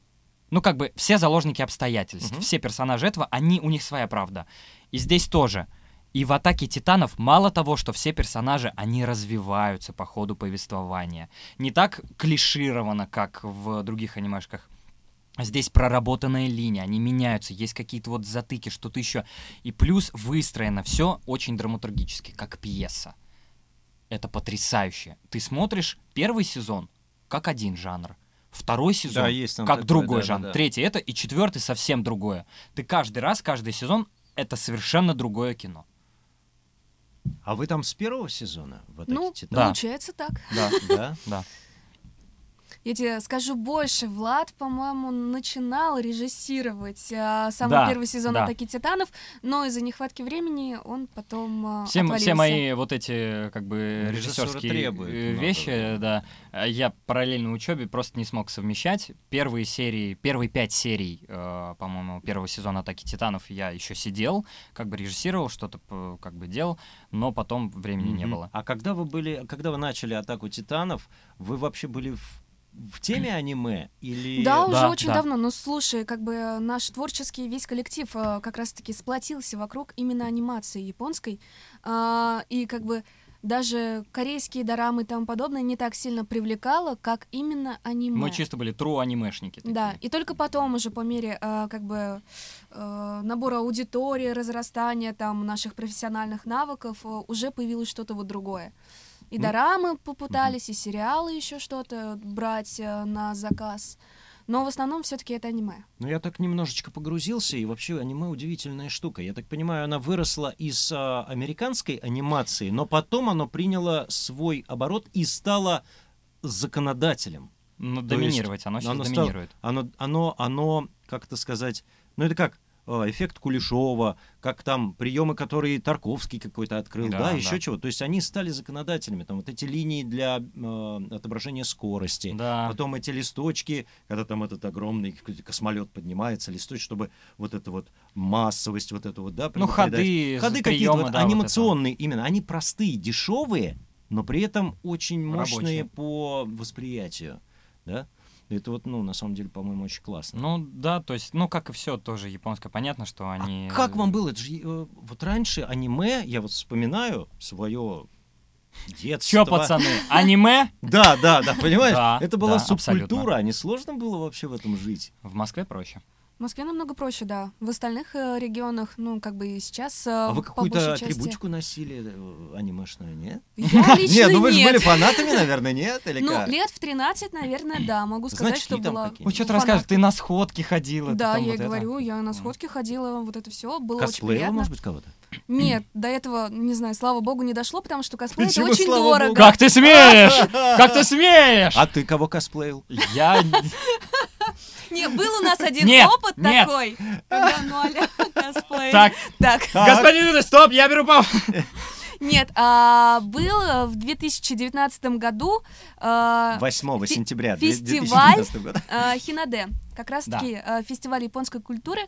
S2: Ну, как бы все заложники обстоятельств,
S1: Мгм.
S2: все персонажи этого, они, у них своя правда. И здесь тоже. И в «Атаке титанов» мало того, что все персонажи, они развиваются по ходу повествования. Не так клишировано, как в других анимешках. Здесь проработанная линия, они меняются, есть какие-то вот затыки, что-то еще. И плюс выстроено все очень драматургически, как пьеса. Это потрясающе. Ты смотришь первый сезон как один жанр, второй сезон
S1: Да, есть
S2: как
S1: такое,
S2: другой
S1: да,
S2: жанр,
S1: да, да.
S2: третий это и четвертый совсем другое. Ты каждый раз, каждый сезон это совершенно другое кино.
S1: А вы там с первого сезона? В «Атаке
S3: Ну,
S1: Титанов»?
S3: получается так.
S2: Да,
S1: Да?
S2: да.
S3: Я тебе скажу больше. Влад, по-моему, начинал режиссировать а, самый
S2: Да,
S3: первый сезон
S2: да.
S3: «Атаки титанов», но из-за нехватки времени он потом а,
S2: Все,
S3: отвалился.
S2: все мои вот эти как бы режиссерские
S1: требует
S2: э,
S1: много,
S2: вещи, да, э, я параллельно учебе просто не смог совмещать. Первые серии, первые пять серий, э, по-моему, первого сезона Атаки Титанов я еще сидел, как бы режиссировал, что-то как бы делал, но потом времени не
S1: Мгм.
S2: было.
S1: А когда вы были, когда вы начали атаку титанов, вы вообще были в, в теме аниме или?
S3: Да, уже
S2: Да,
S3: очень
S2: да.
S3: давно. Но слушай, как бы э, наш творческий весь коллектив э, как раз-таки сплотился вокруг именно анимации японской. А, И как бы даже корейские дорамы и тому подобное не так сильно привлекало, как именно аниме.
S2: Мы чисто были true анимешники. такие.
S3: Да, и только потом уже по мере э, как бы э, набора аудитории, разрастания там наших профессиональных навыков э, уже появилось что-то вот другое. И
S1: Ну,
S3: дорамы попытались, и сериалы еще что-то брать э, на заказ. Но в основном все-таки это аниме.
S1: Ну, я так немножечко погрузился, и вообще аниме удивительная штука. Я так понимаю, она выросла из а, американской анимации, но потом оно приняло свой оборот и стало законодателем.
S2: Ну,
S1: есть
S2: доминировать, оно сейчас
S1: оно стало-
S2: доминирует.
S1: Оно, оно, оно, как это сказать, ну это как эффект Кулешова, как там приемы, которые Тарковский какой-то открыл, да,
S2: Да,
S1: еще
S2: да.
S1: чего. То есть они стали законодателями, там вот эти линии для э, отображения скорости.
S2: Да.
S1: Потом эти листочки, когда там этот огромный космолет поднимается, листочек, чтобы вот эту вот массовость, вот эту вот, да,
S2: Ну, ходы,
S1: ходы какие-то вот
S2: да, вот
S1: анимационные, именно, они простые, дешевые, но при этом очень мощные
S2: Рабочие.
S1: по восприятию, да. Это вот, ну, на самом деле, по-моему, очень классно.
S2: Ну, да, то есть, ну, как и все тоже японское, понятно, что они...
S1: А как вам было? Это же, э, вот раньше аниме, я вот вспоминаю свое детство.
S2: Чё, пацаны, аниме?
S1: Да, да, да, понимаешь?
S2: Да,
S1: Это была
S2: да, абсолютно.
S1: субкультура, а не сложно было вообще в этом жить?
S2: В Москве проще.
S3: В Москве намного проще, да. В остальных э, регионах, ну, как бы и сейчас, э,
S1: А вы
S3: по
S1: какую-то
S3: большей части-
S1: носили э, анимешную, нет?
S3: Я лично
S1: Нет, ну вы же были фанатами, наверное, нет? Или
S3: Ну, лет в 13, наверное, да. Могу сказать, что
S1: какие-нибудь?
S2: Ну, что ты расскажешь, ты на сходки ходила.
S3: Да, я
S2: это.
S3: говорю, я на сходке ходила, вот это все было очень приятно.
S1: может быть, кого-то?
S3: Нет, до этого, не знаю, слава богу, не дошло, потому что косплей это
S1: Почему
S3: очень
S1: слава
S3: дорого.
S1: богу?
S2: Как ты смеешь? Как ты смеешь?
S1: А ты кого косплеил?
S2: Я...
S3: Не, был у нас один
S2: Нет,
S3: опыт
S2: нет.
S3: такой, когда ну а-ля косплей.
S2: Так,
S3: Так,
S2: господин Юрий, стоп, я беру паузу.
S3: нет, а, был э, в 2019 году а,
S1: 8
S3: фи-
S1: сентября
S3: фестиваль.
S1: 2019 года.
S3: а, Хинаде. Как раз-таки а, фестиваль японской культуры.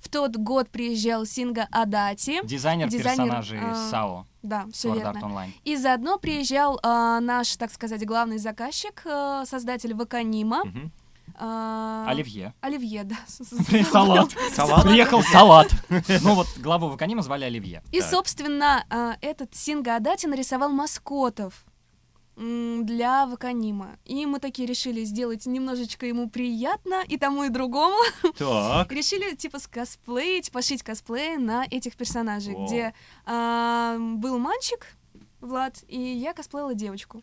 S3: В тот год приезжал Синга Адати.
S2: Дизайнер
S3: Дизайнер,
S2: персонажей
S3: а,
S2: САО,
S3: Да, все
S2: Sword
S3: верно.
S2: Online.
S3: И заодно приезжал а, наш, так сказать, главный заказчик, а, создатель Ваканима.
S1: Мгм.
S3: А,
S2: Оливье.
S3: Оливье, да.
S2: Салат.
S1: Салат.
S2: Приехал салат. Ну вот, главу Ваканима звали Оливье.
S3: И,
S1: Так.
S3: собственно, а, этот Синга Адати нарисовал маскотов для Ваканима. И мы такие решили сделать немножечко ему приятно и тому, и другому.
S1: Так.
S3: Решили, типа, скосплеить, пошить косплей на этих персонажей, где а, был мальчик, Влад, и я косплеила девочку.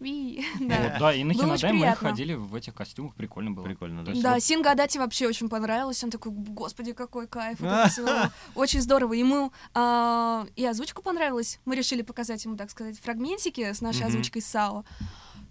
S3: Ви,
S2: Вот,
S3: да.
S2: и на Хиноде мы ходили в этих костюмах, прикольно было.
S1: Прикольно, да.
S3: Да,
S2: вот-
S3: Синго Адати вообще очень понравилось. Он такой, господи, какой кайф. Очень здорово. Ему а, и озвучка понравилась. Мы решили показать ему, так сказать, фрагментики с нашей озвучкой SAO.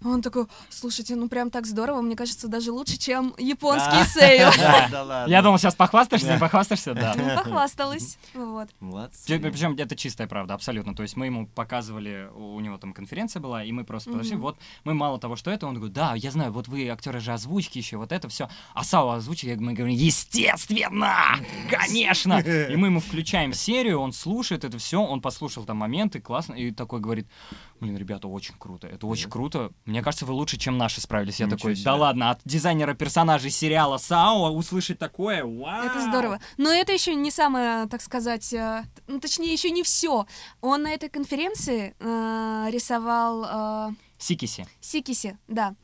S3: Он такой, слушайте, ну прям так здорово, мне кажется, даже лучше, чем японский сэйю.
S1: Да, да ладно.
S2: Я думал, сейчас похвастаешься, не похвастаешься, да.
S3: Ну, похвасталась. Вот.
S1: Молодцы.
S2: Причем это чистая правда, абсолютно. То есть мы ему показывали, у него там конференция была, и мы просто подошли, вот мы мало того, что это, он говорит, да, я знаю, вот вы актеры же озвучки еще, вот это все. А Сао озвучки, я- мы говорим, естественно, конечно. И мы ему включаем серию, он слушает это все, он послушал там моменты, классно, и такой говорит, блин, ребята, очень круто, это очень круто. Мне кажется, вы лучше, чем наши справились. Я
S1: Ничего
S2: такой,
S1: себе.
S2: да ладно, от дизайнера персонажей сериала Сао услышать такое, вау.
S3: Это здорово. Но это еще не самое, так сказать, э, ну, точнее, еще не все. Он на этой конференции э, рисовал э,
S2: Сикиси.
S3: Сикиси, да.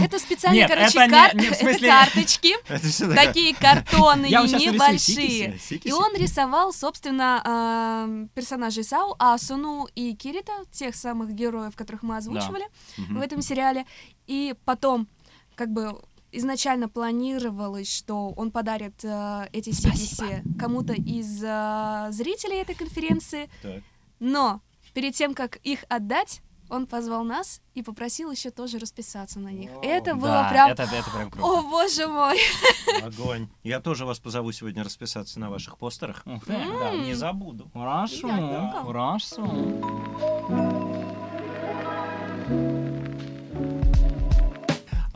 S3: Это специальные,
S2: Нет,
S3: короче,
S2: это не-
S3: кар-
S2: не, в
S3: это
S2: смысле-
S3: карточки,
S1: Это
S3: такие картонные, небольшие. И он рисовал, собственно, э, персонажей Сау, Асуну и Кирита, тех самых героев, которых мы озвучивали в этом сериале. И потом, как бы, изначально планировалось, что он подарит э, эти сикиси кому-то из э, зрителей этой конференции,
S1: Так.
S3: но перед тем, как их отдать, он позвал нас и попросил еще тоже расписаться на них.
S1: Вау.
S3: Это было
S2: Да,
S3: прям...
S2: Это, это прям круто.
S3: О, боже мой!
S1: Огонь. Я тоже вас позову сегодня расписаться на ваших постерах.
S2: Ух ты.
S1: Да, не забуду.
S2: Хорошо, хорошо.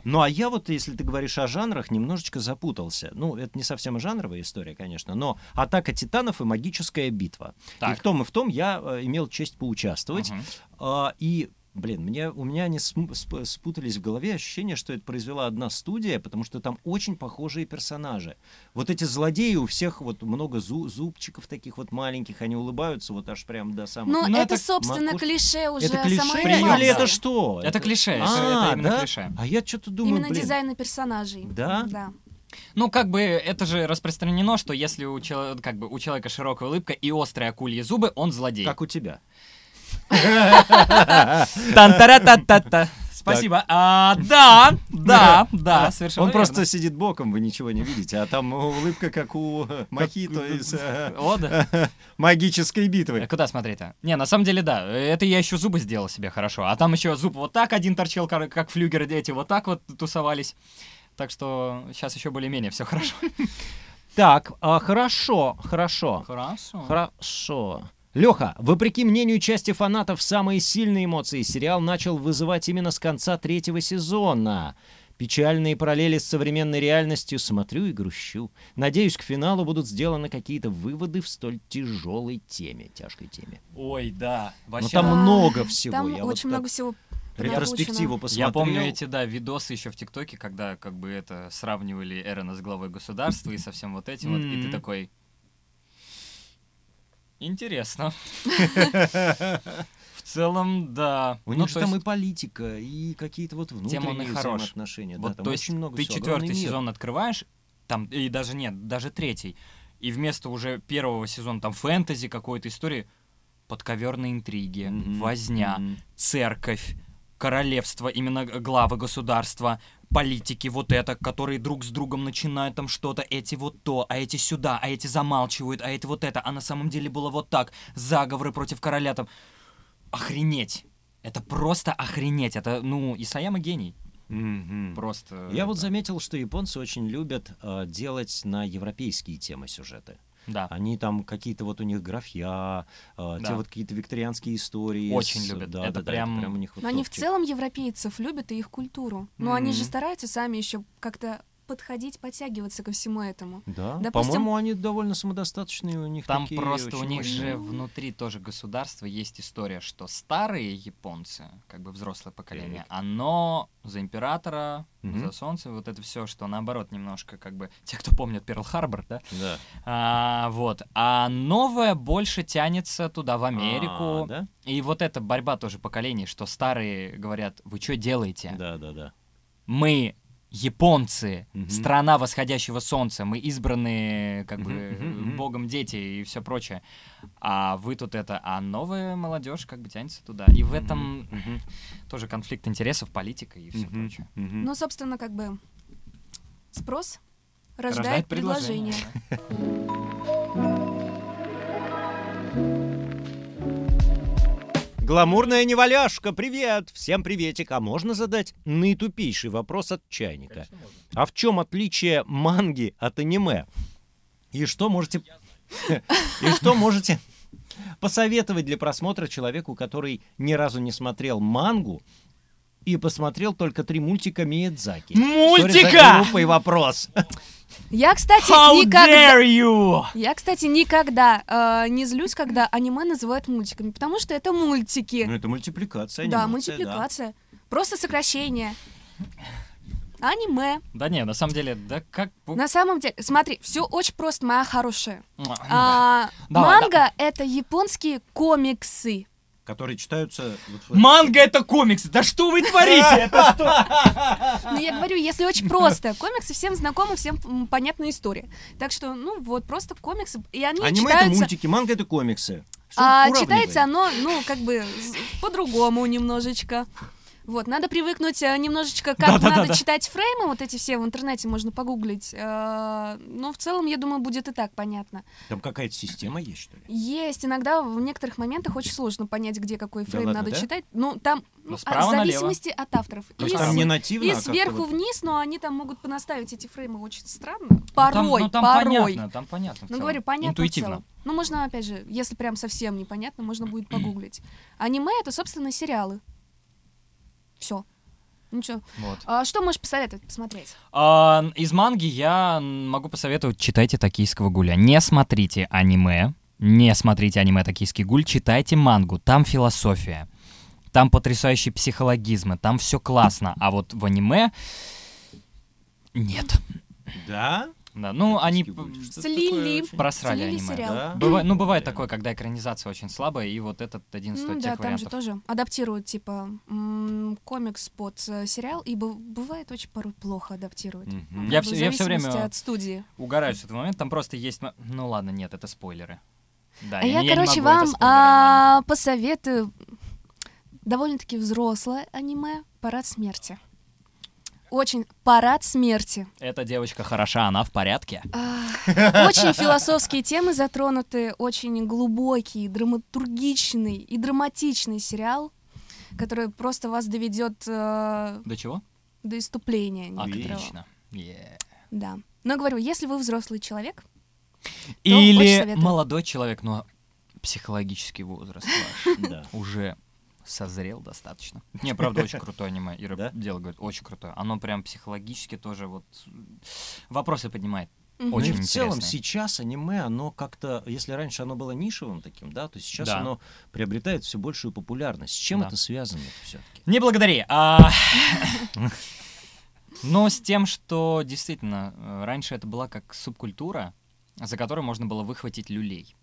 S1: Ну, а я вот, если ты говоришь о жанрах, немножечко запутался. Ну, это не совсем жанровая история, конечно, но «Атака титанов» и «Магическая битва». И
S2: Так.
S1: в том, и в том я э, имел честь поучаствовать. А, и, блин, мне, у меня они спутались в голове ощущение, что это произвела одна студия, потому что там очень похожие персонажи. Вот эти злодеи, у всех вот много зу- зубчиков таких вот маленьких, они улыбаются вот аж прям до самого...
S3: Ну,
S2: Ну,
S3: это,
S2: это
S3: собственно,
S1: макуш-
S3: клише уже
S1: это клише
S3: самой
S1: или это что?
S2: Это клише, это-
S1: А,
S2: это именно
S1: да?
S2: клише.
S1: А я что-то думаю,
S3: Именно
S1: блин,
S3: дизайны персонажей.
S1: Да?
S3: Да.
S2: Ну, как бы это же распространено, что если у, чел- как бы, у человека широкая улыбка и острые акульи зубы, он злодей.
S1: как у тебя.
S2: Тан-тара-та-та-та. Спасибо. А, да, да, да, совершенно
S1: Он
S2: верно.
S1: просто сидит боком, вы ничего не видите, а там улыбка, как у э, Мохито из э,
S2: О, да.
S1: магической
S2: А
S1: битвы.
S2: Куда смотреть-то? Не, на самом деле, да. Это я еще зубы сделал себе хорошо. А там еще зуб вот так один торчал, кар- как флюгер, эти вот так вот тусовались. Так что сейчас еще более-менее все хорошо.
S1: Так, а, хорошо, хорошо.
S2: Хорошо.
S1: Хорошо. Леха, вопреки мнению части фанатов, самые сильные эмоции сериал начал вызывать именно с конца третьего сезона. Печальные параллели с современной реальностью смотрю и грущу. Надеюсь, к финалу будут сделаны какие-то выводы в столь тяжелой теме, тяжкой теме.
S2: Ой, да.
S1: Но
S2: Вообще.
S1: там
S3: Да,
S1: много всего.
S3: Там
S1: Я вот
S3: очень
S1: так
S3: много всего.
S1: ретроспективу посмотрел.
S2: Я помню эти, да, видосы еще в ТикТоке, когда как бы это сравнивали Эрона с главой государства и со всем вот этим вот, и ты такой... Интересно. В целом, да.
S1: У
S2: Ну,
S1: них же там
S2: есть-
S1: и политика, и какие-то вот внутренние взаимоотношения.
S2: Вот,
S1: да,
S2: то есть
S1: много
S2: ты
S1: всего,
S2: четвертый
S1: мир.
S2: сезон открываешь, там, и даже нет, даже третий, и вместо уже первого сезона там фэнтези какой-то истории, подковерные интриги, возня, церковь, королевство, именно главы государства, политики вот это, которые друг с другом начинают там что-то, эти вот то, а эти сюда, а эти замалчивают, а эти вот это, а на самом деле было вот так, заговоры против короля там. Охренеть! Это просто охренеть. Это, ну, Исаяма гений.
S1: Мгм.
S2: Просто.
S1: Я вот
S2: это-
S1: заметил, что японцы очень любят э, делать на европейские темы сюжеты.
S2: Да.
S1: Они там какие-то вот у них графья, э, те
S2: Да.
S1: вот какие-то викторианские истории.
S2: Очень
S1: с-
S2: любят.
S1: Да,
S2: Это
S1: да, да,
S2: прям-
S1: у них вот
S3: Но они в
S1: топчик.
S3: целом европейцев любят и их культуру. Но они же стараются сами еще как-то подходить, подтягиваться ко всему этому.
S1: Да,
S3: Допустим-
S1: по-моему, они довольно самодостаточные, у них
S2: Там
S1: такие
S2: просто у них
S1: мощные.
S2: же внутри тоже государства есть история, что старые японцы, как бы взрослое поколение,
S1: Так.
S2: оно за императора,
S1: Мгм.
S2: за солнце, вот это все, что наоборот немножко как бы те, кто помнят Перл-Харбор, да,
S1: Да.
S2: а, вот, а новое больше тянется туда в Америку,
S1: А, да?
S2: и вот эта борьба тоже поколений, что старые говорят, вы что делаете?
S1: Да, да, да.
S2: мы японцы,
S1: Мгм.
S2: страна восходящего солнца, мы избранные как бы
S1: мгм.
S2: богом дети и все прочее. А вы тут это, а новая молодежь как бы тянется туда. И в этом
S1: Мгм,
S2: тоже конфликт интересов, политика и все
S1: мгм,
S2: прочее.
S1: мгм.
S3: Ну, собственно, как бы спрос рождает,
S2: Рождает
S3: предложение.
S2: да.
S1: Гламурная неваляшка, привет! Всем приветик. А можно задать наитупейший вопрос от чайника? А в чем отличие манги от аниме? И что можете... И что можете посоветовать для просмотра человеку, который ни разу не смотрел мангу и посмотрел только три мультика Миядзаки?
S2: Мультика!
S1: глупый вопрос.
S3: Я, кстати,
S2: How
S3: никогда...
S2: dare you!
S3: Я, кстати, никогда э, не злюсь, когда аниме называют мультиками, потому что это мультики.
S1: Ну, это мультипликация,
S3: да,
S1: анимация,
S3: мультипликация. Просто сокращение. Аниме.
S2: Да не, на самом деле, да как...
S3: На самом деле, смотри, все очень просто, моя хорошая. А,
S2: Давай,
S3: манга это японские комиксы.
S1: Которые читаются... вот
S2: Манга это комикс! Да что вы творите? Это что?
S3: Ну, я говорю, если очень просто. Комиксы всем знакомы, всем м, понятна история. Так что, ну, вот, просто комиксы. И они
S1: Аниме это мультики, манга это комиксы.
S3: А читается оно, ну, как бы по-другому немножечко. Вот, надо привыкнуть э, немножечко, как
S2: Да-да-да-да.
S3: надо читать фреймы, вот эти все в интернете можно погуглить. Э, Но в целом, я думаю, будет и так понятно.
S1: Там какая-то система есть, что ли?
S3: Есть иногда в некоторых моментах очень сложно понять, где какой
S1: Да
S3: фрейм
S1: ладно,
S3: надо
S1: да?
S3: читать. Ну, там
S2: Ну,
S3: ну,
S2: справа налево.
S3: зависимости от авторов.
S1: То
S3: И
S1: есть там
S3: с-
S1: не нативно,
S3: и
S1: а
S3: сверху
S1: вот-
S3: вниз, но они там могут понаставить эти фреймы очень странно.
S2: Ну, там-
S3: Порой,
S2: ну, там
S3: порой.
S2: понятно, там понятно. в
S3: Ну, говорю, понятно в
S2: Интуитивно.
S3: целом. Ну, можно, опять же, если прям совсем непонятно, можно будет погуглить. Аниме — это, собственно, сериалы. Все. Ничего.
S2: Вот.
S3: А что можешь посоветовать посмотреть?
S2: А, из манги я могу посоветовать, читайте «Токийского гуля». Не смотрите аниме, не смотрите аниме «Токийский гуль», читайте мангу, там философия. Там потрясающие психологизмы, там все классно. А вот в аниме нет.
S1: Да?
S2: Да, ну, они
S3: Слили.
S2: просрали
S3: Слили
S2: аниме.
S3: сериал.
S1: Да?
S2: Быва- ну, бывает
S1: Прям.
S2: такое, когда экранизация очень слабая, и вот этот один из
S3: Ну
S2: тех
S3: да, там же
S2: вариантов.
S3: тоже адаптируют, типа, м, комикс под э, сериал, и быв- бывает очень порой плохо адаптируют.
S1: Мгм.
S3: Ну,
S2: Я
S3: как бы
S2: всё-
S3: в
S2: я всё время-
S3: от студии.
S2: Угораю с этого момента, там просто есть... Ну ладно, нет, это спойлеры. Да,
S3: А я,
S2: не
S3: короче, вам а, посоветую довольно-таки взрослое аниме «Парад смерти». Очень «Парад смерти».
S2: Эта девочка хороша, она в порядке.
S3: А, Очень философские темы затронуты, очень глубокий, драматургичный и драматичный сериал, который просто вас доведет э,
S2: До чего?
S3: до иступления.
S2: Отлично. Е.
S3: Да. Но говорю, если вы взрослый человек,
S2: Или молодой человек, но психологический возраст ваш
S1: Да.
S2: уже созрел достаточно. Не, правда, очень крутое аниме. Ира
S1: Да?
S2: дело говорит, очень крутое. Оно прям психологически тоже вот вопросы поднимает.
S3: мгм.
S1: Ну и
S2: Очень
S1: в целом сейчас аниме, оно как-то, если раньше оно было нишевым таким, да, то сейчас
S2: Да.
S1: оно приобретает все большую популярность. С чем
S2: Да.
S1: это связано все-таки?
S2: Не благодари. а- Но с тем, что действительно э, раньше это была как субкультура, за которой можно было выхватить люлей.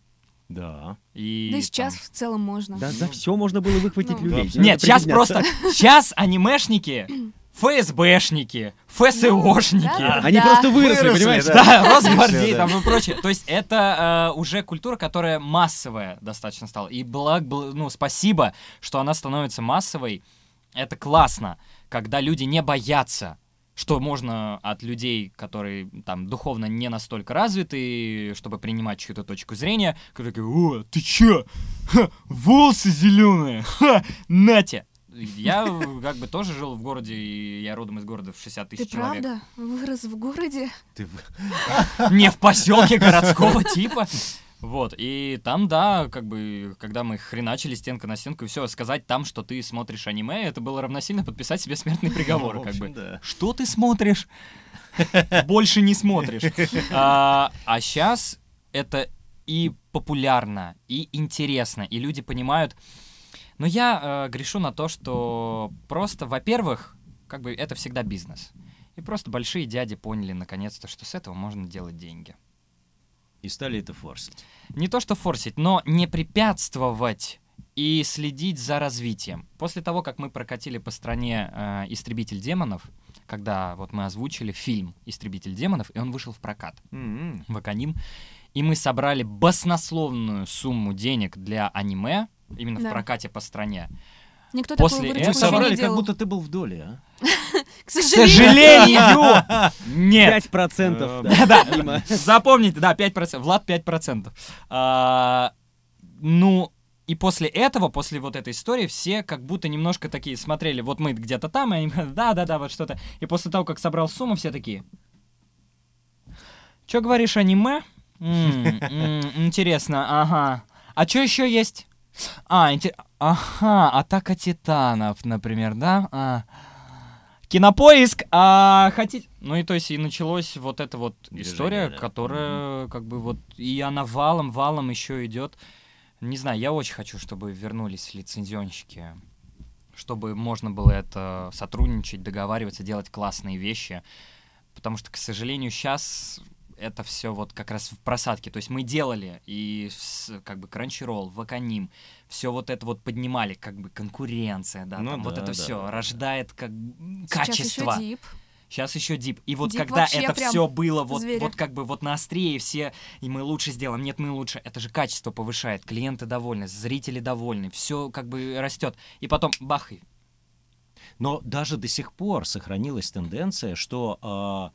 S1: Да.
S2: И
S3: да и сейчас
S2: там-
S3: в целом можно.
S4: Да, за все можно было выхватить
S3: Ну,
S4: людей.
S1: да.
S4: Не
S2: Нет, сейчас просто... Сейчас анимешники, ФСБшники, ФСОшники.
S3: да.
S4: Они просто выросли,
S1: Выросли,
S4: понимаешь?
S1: да.
S2: Да, Росгвардии
S1: да.
S2: там и прочее. То есть это э, уже культура, которая массовая достаточно стала. И благ, бл- ну, спасибо, что она становится массовой. Это классно, когда люди не боятся что можно от людей, которые там духовно не настолько развиты, чтобы принимать чью-то точку зрения, которые говорят, о, ты чё? Ха, волосы зеленые, ха, нате. Я как бы тоже жил в городе, и я родом из города в 60
S3: Ты
S2: тысяч человек.
S3: правда вырос в городе?
S1: Ты...
S2: Не в поселке городского типа. Вот, и там, да, как бы, когда мы хреначили стенка на стенку, и все, сказать там, что ты смотришь аниме, это было равносильно подписать себе смертный приговор,
S1: Ну,
S2: как бы.
S1: да.
S2: Что ты смотришь? Больше не смотришь. А сейчас это и популярно, и интересно, и люди понимают. Но я э, грешу на то, что просто, во-первых, как бы это всегда бизнес. И просто большие дяди поняли наконец-то, что с этого можно делать деньги.
S1: И стали это форсить.
S2: Не то что форсить, но не препятствовать и следить за развитием. После того, как мы прокатили по стране э, «Истребитель демонов», когда вот мы озвучили фильм «Истребитель демонов», и он вышел в прокат
S1: М-м.
S2: в Аконим, и мы собрали баснословную сумму денег для аниме, именно
S3: Да.
S2: в прокате по стране.
S3: Никто
S2: После
S3: такую
S2: этого-
S3: не
S1: как будто ты был в доле, а?
S3: К сожалению.
S2: Нет!
S4: 5%
S1: Э.
S2: Запомните, да, 5%. Влад 5%. А, ну, и после этого, после вот этой истории, все как будто немножко такие смотрели, вот мы где-то там, и они, да-да-да, вот что-то. И после того, как собрал сумму, все такие... Че говоришь, аниме? М, м, Интересно, ага. А что еще есть? А, инте- ага, Атака Титанов, например, да? А. Кинопоиск, а хотите... Ну и то есть и началась вот эта вот
S1: Движение,
S2: история,
S1: да.
S2: которая как бы вот... И она валом, валом еще идет. Не знаю, я очень хочу, чтобы вернулись лицензионщики, чтобы можно было это сотрудничать, договариваться, делать классные вещи. Потому что, к сожалению, сейчас это все вот как раз в просадке. То есть мы делали и с- как бы Crunchyroll, Ваканим, все вот это вот поднимали, как бы конкуренция, да,
S1: Ну
S2: там вот
S1: да,
S2: это
S1: да,
S2: все
S1: да, да.
S2: рождает как
S3: Сейчас
S2: качество.
S3: еще дип.
S2: Сейчас еще дип. И вот
S3: Дип
S2: когда это все было вот,
S3: зверя.
S2: вот как бы вот на острее, все, и мы лучше сделаем, нет, мы лучше, это же качество повышает, клиенты довольны, зрители довольны, все как бы растет. И потом бах, и
S1: Но даже до сих пор сохранилась тенденция, что а,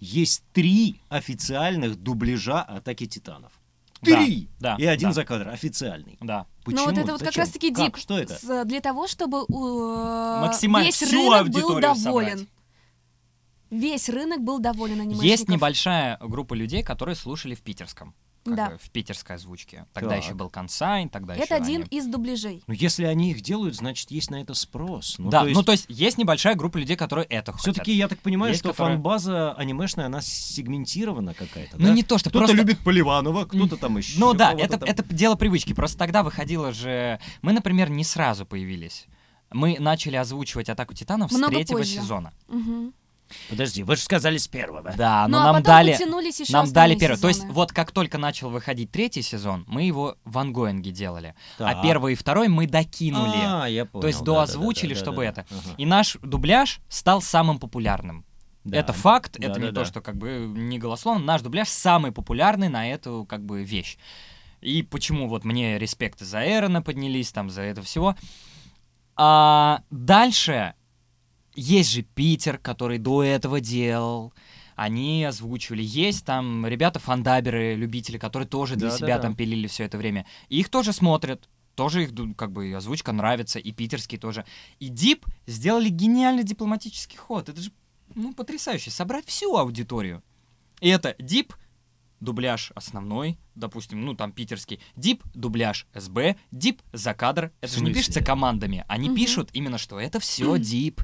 S1: есть три официальных дубляжа «Атаки Титанов». Три!
S2: да,
S1: И один
S2: да.
S1: закадр, официальный.
S2: да.
S1: Почему?
S3: Ну вот это вот как
S1: Зачем?
S3: раз-таки
S1: Как?
S3: дип.
S1: Что это?
S3: С- для того, чтобы э,
S2: Максимально
S3: весь
S2: всю
S3: рынок был доволен.
S2: собрать.
S3: Весь рынок был доволен анимешников.
S2: Есть небольшая группа людей, которые слушали в питерском.
S3: Да.
S2: в питерской озвучке. Тогда
S1: Так.
S2: еще был консайн, тогда еще
S3: Это один
S2: они-
S3: из дубляжей.
S1: Ну, если они их делают, значит, есть на это спрос. Ну,
S2: да,
S1: то есть,
S2: ну то есть есть небольшая группа людей, которые это хотят.
S1: все-таки я так понимаю,
S2: Есть,
S1: что
S2: которые-
S1: фан-база анимешная, она сегментирована какая-то,
S2: Ну
S1: да?
S2: не то, что
S1: Кто-то
S2: просто...
S1: любит Поливанова, кто-то там еще.
S2: Ну да, это,
S1: там.
S2: это дело привычки. Просто тогда выходило же... Мы, например, не сразу появились. Мы начали озвучивать «Атаку титанов» с
S3: Много
S2: третьего
S3: позже.
S2: сезона.
S3: Мгм.
S1: Подожди, вы же сказали с первого.
S2: Да, но
S3: Ну, а
S2: нам
S3: потом
S2: дали...
S3: потянулись еще
S2: Нам дали первый. То есть вот как только начал выходить третий сезон, мы его в ангоинге делали.
S1: Так.
S2: А первый и второй мы докинули.
S1: А, я понял.
S2: То есть
S1: да, да, да,
S2: доозвучили,
S1: да,
S2: чтобы
S1: да,
S2: это.
S1: да. Ага.
S2: И наш дубляж стал самым популярным.
S1: Да.
S2: Это факт,
S1: Да,
S2: это
S1: да,
S2: не
S1: да.
S2: то, что как бы не голословно. Наш дубляж самый популярный на эту как бы вещь. И почему вот мне респекты за Эрона поднялись, там, за это всего. А дальше есть же Питер, который до этого делал. Они озвучивали. Есть там ребята фандаберы, любители, которые тоже для
S1: Да-да-да.
S2: себя там пилили все это время. И их тоже смотрят. Тоже их, как бы, озвучка нравится, и питерский тоже. И Дип сделали гениальный дипломатический ход. Это же, ну, потрясающе. Собрать всю аудиторию. И это Дип, дубляж основной, допустим, ну, там питерский. Дип, дубляж СБ, Дип за кадр. Это же не пишется командами. Они
S3: Мгм.
S2: пишут именно, что это все Дип.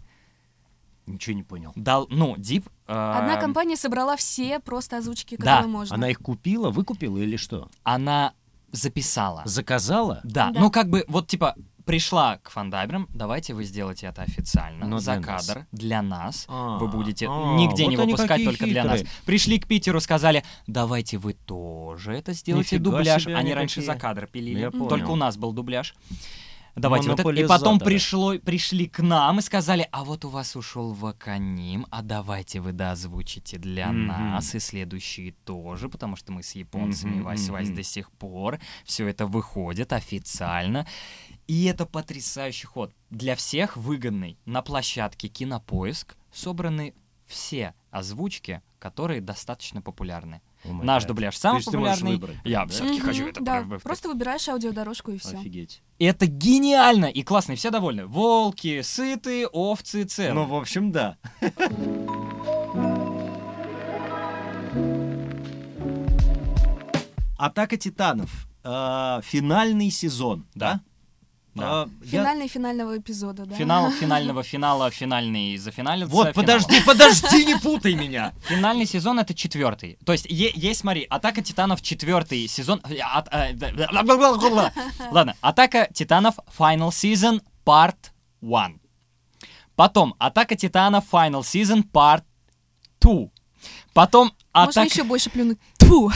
S1: Ничего не понял.
S2: Дал, ну, Дип...
S3: Одна
S2: э,
S3: компания собрала все просто озвучки,
S2: Да,
S3: которые можно.
S1: Она их купила, выкупила или что?
S2: Она записала.
S1: Заказала?
S2: Да,
S3: Да.
S2: ну как бы вот типа пришла к фандаберам, давайте вы сделаете это официально,
S1: Но
S2: за
S1: для нас.
S2: кадр, для нас.
S1: А,
S2: вы будете
S1: а,
S2: нигде
S1: вот
S2: не выпускать, только для нас.
S1: хитрые.
S2: Пришли к Питеру, сказали, давайте вы тоже это сделайте,
S1: Нифига
S2: дубляж.
S1: себе
S2: они
S1: они
S2: раньше за кадр пилили,
S1: Я
S2: только у нас был дубляж. Давайте вот это. И потом пришло, пришли к нам и сказали, а вот у вас ушел ваканим, а давайте вы доозвучите для
S1: Мгм.
S2: нас и следующие тоже, потому что мы с японцами вась-вась
S1: мгм.
S2: до сих пор. Все это выходит официально. И это потрясающий ход. Для всех выгодный. На площадке Кинопоиск собраны все озвучки, которые достаточно популярны.
S1: Май
S2: Наш дубляж
S1: То
S2: самый
S1: ты
S2: популярный.
S1: выбрать,
S2: Я
S1: да?
S2: все-таки
S3: Мгм,
S2: хочу это
S3: Да,
S2: про-
S3: просто выбираешь аудиодорожку и все.
S1: Офигеть.
S2: Это гениально и классно, и все довольны. Волки, сыты, овцы, целые.
S1: Ну, в общем, да. Атака титанов. Э, Финальный сезон, да?
S2: Да.
S1: Э, я-
S3: Финальный финального эпизода, да.
S2: Финал финального финала, финальный зафиналится.
S1: Вот,
S2: финалом.
S1: подожди, подожди, не путай меня.
S2: Финальный сезон это четвертый. То есть е- есть, смотри, Атака Титанов четвертый сезон. да- Ладно, Атака Титанов Final Season Part 1. Потом Атака Титанов Final Season Part 2. Потом
S3: Можно
S2: Атака...
S3: еще больше плюнуть. Тьфу.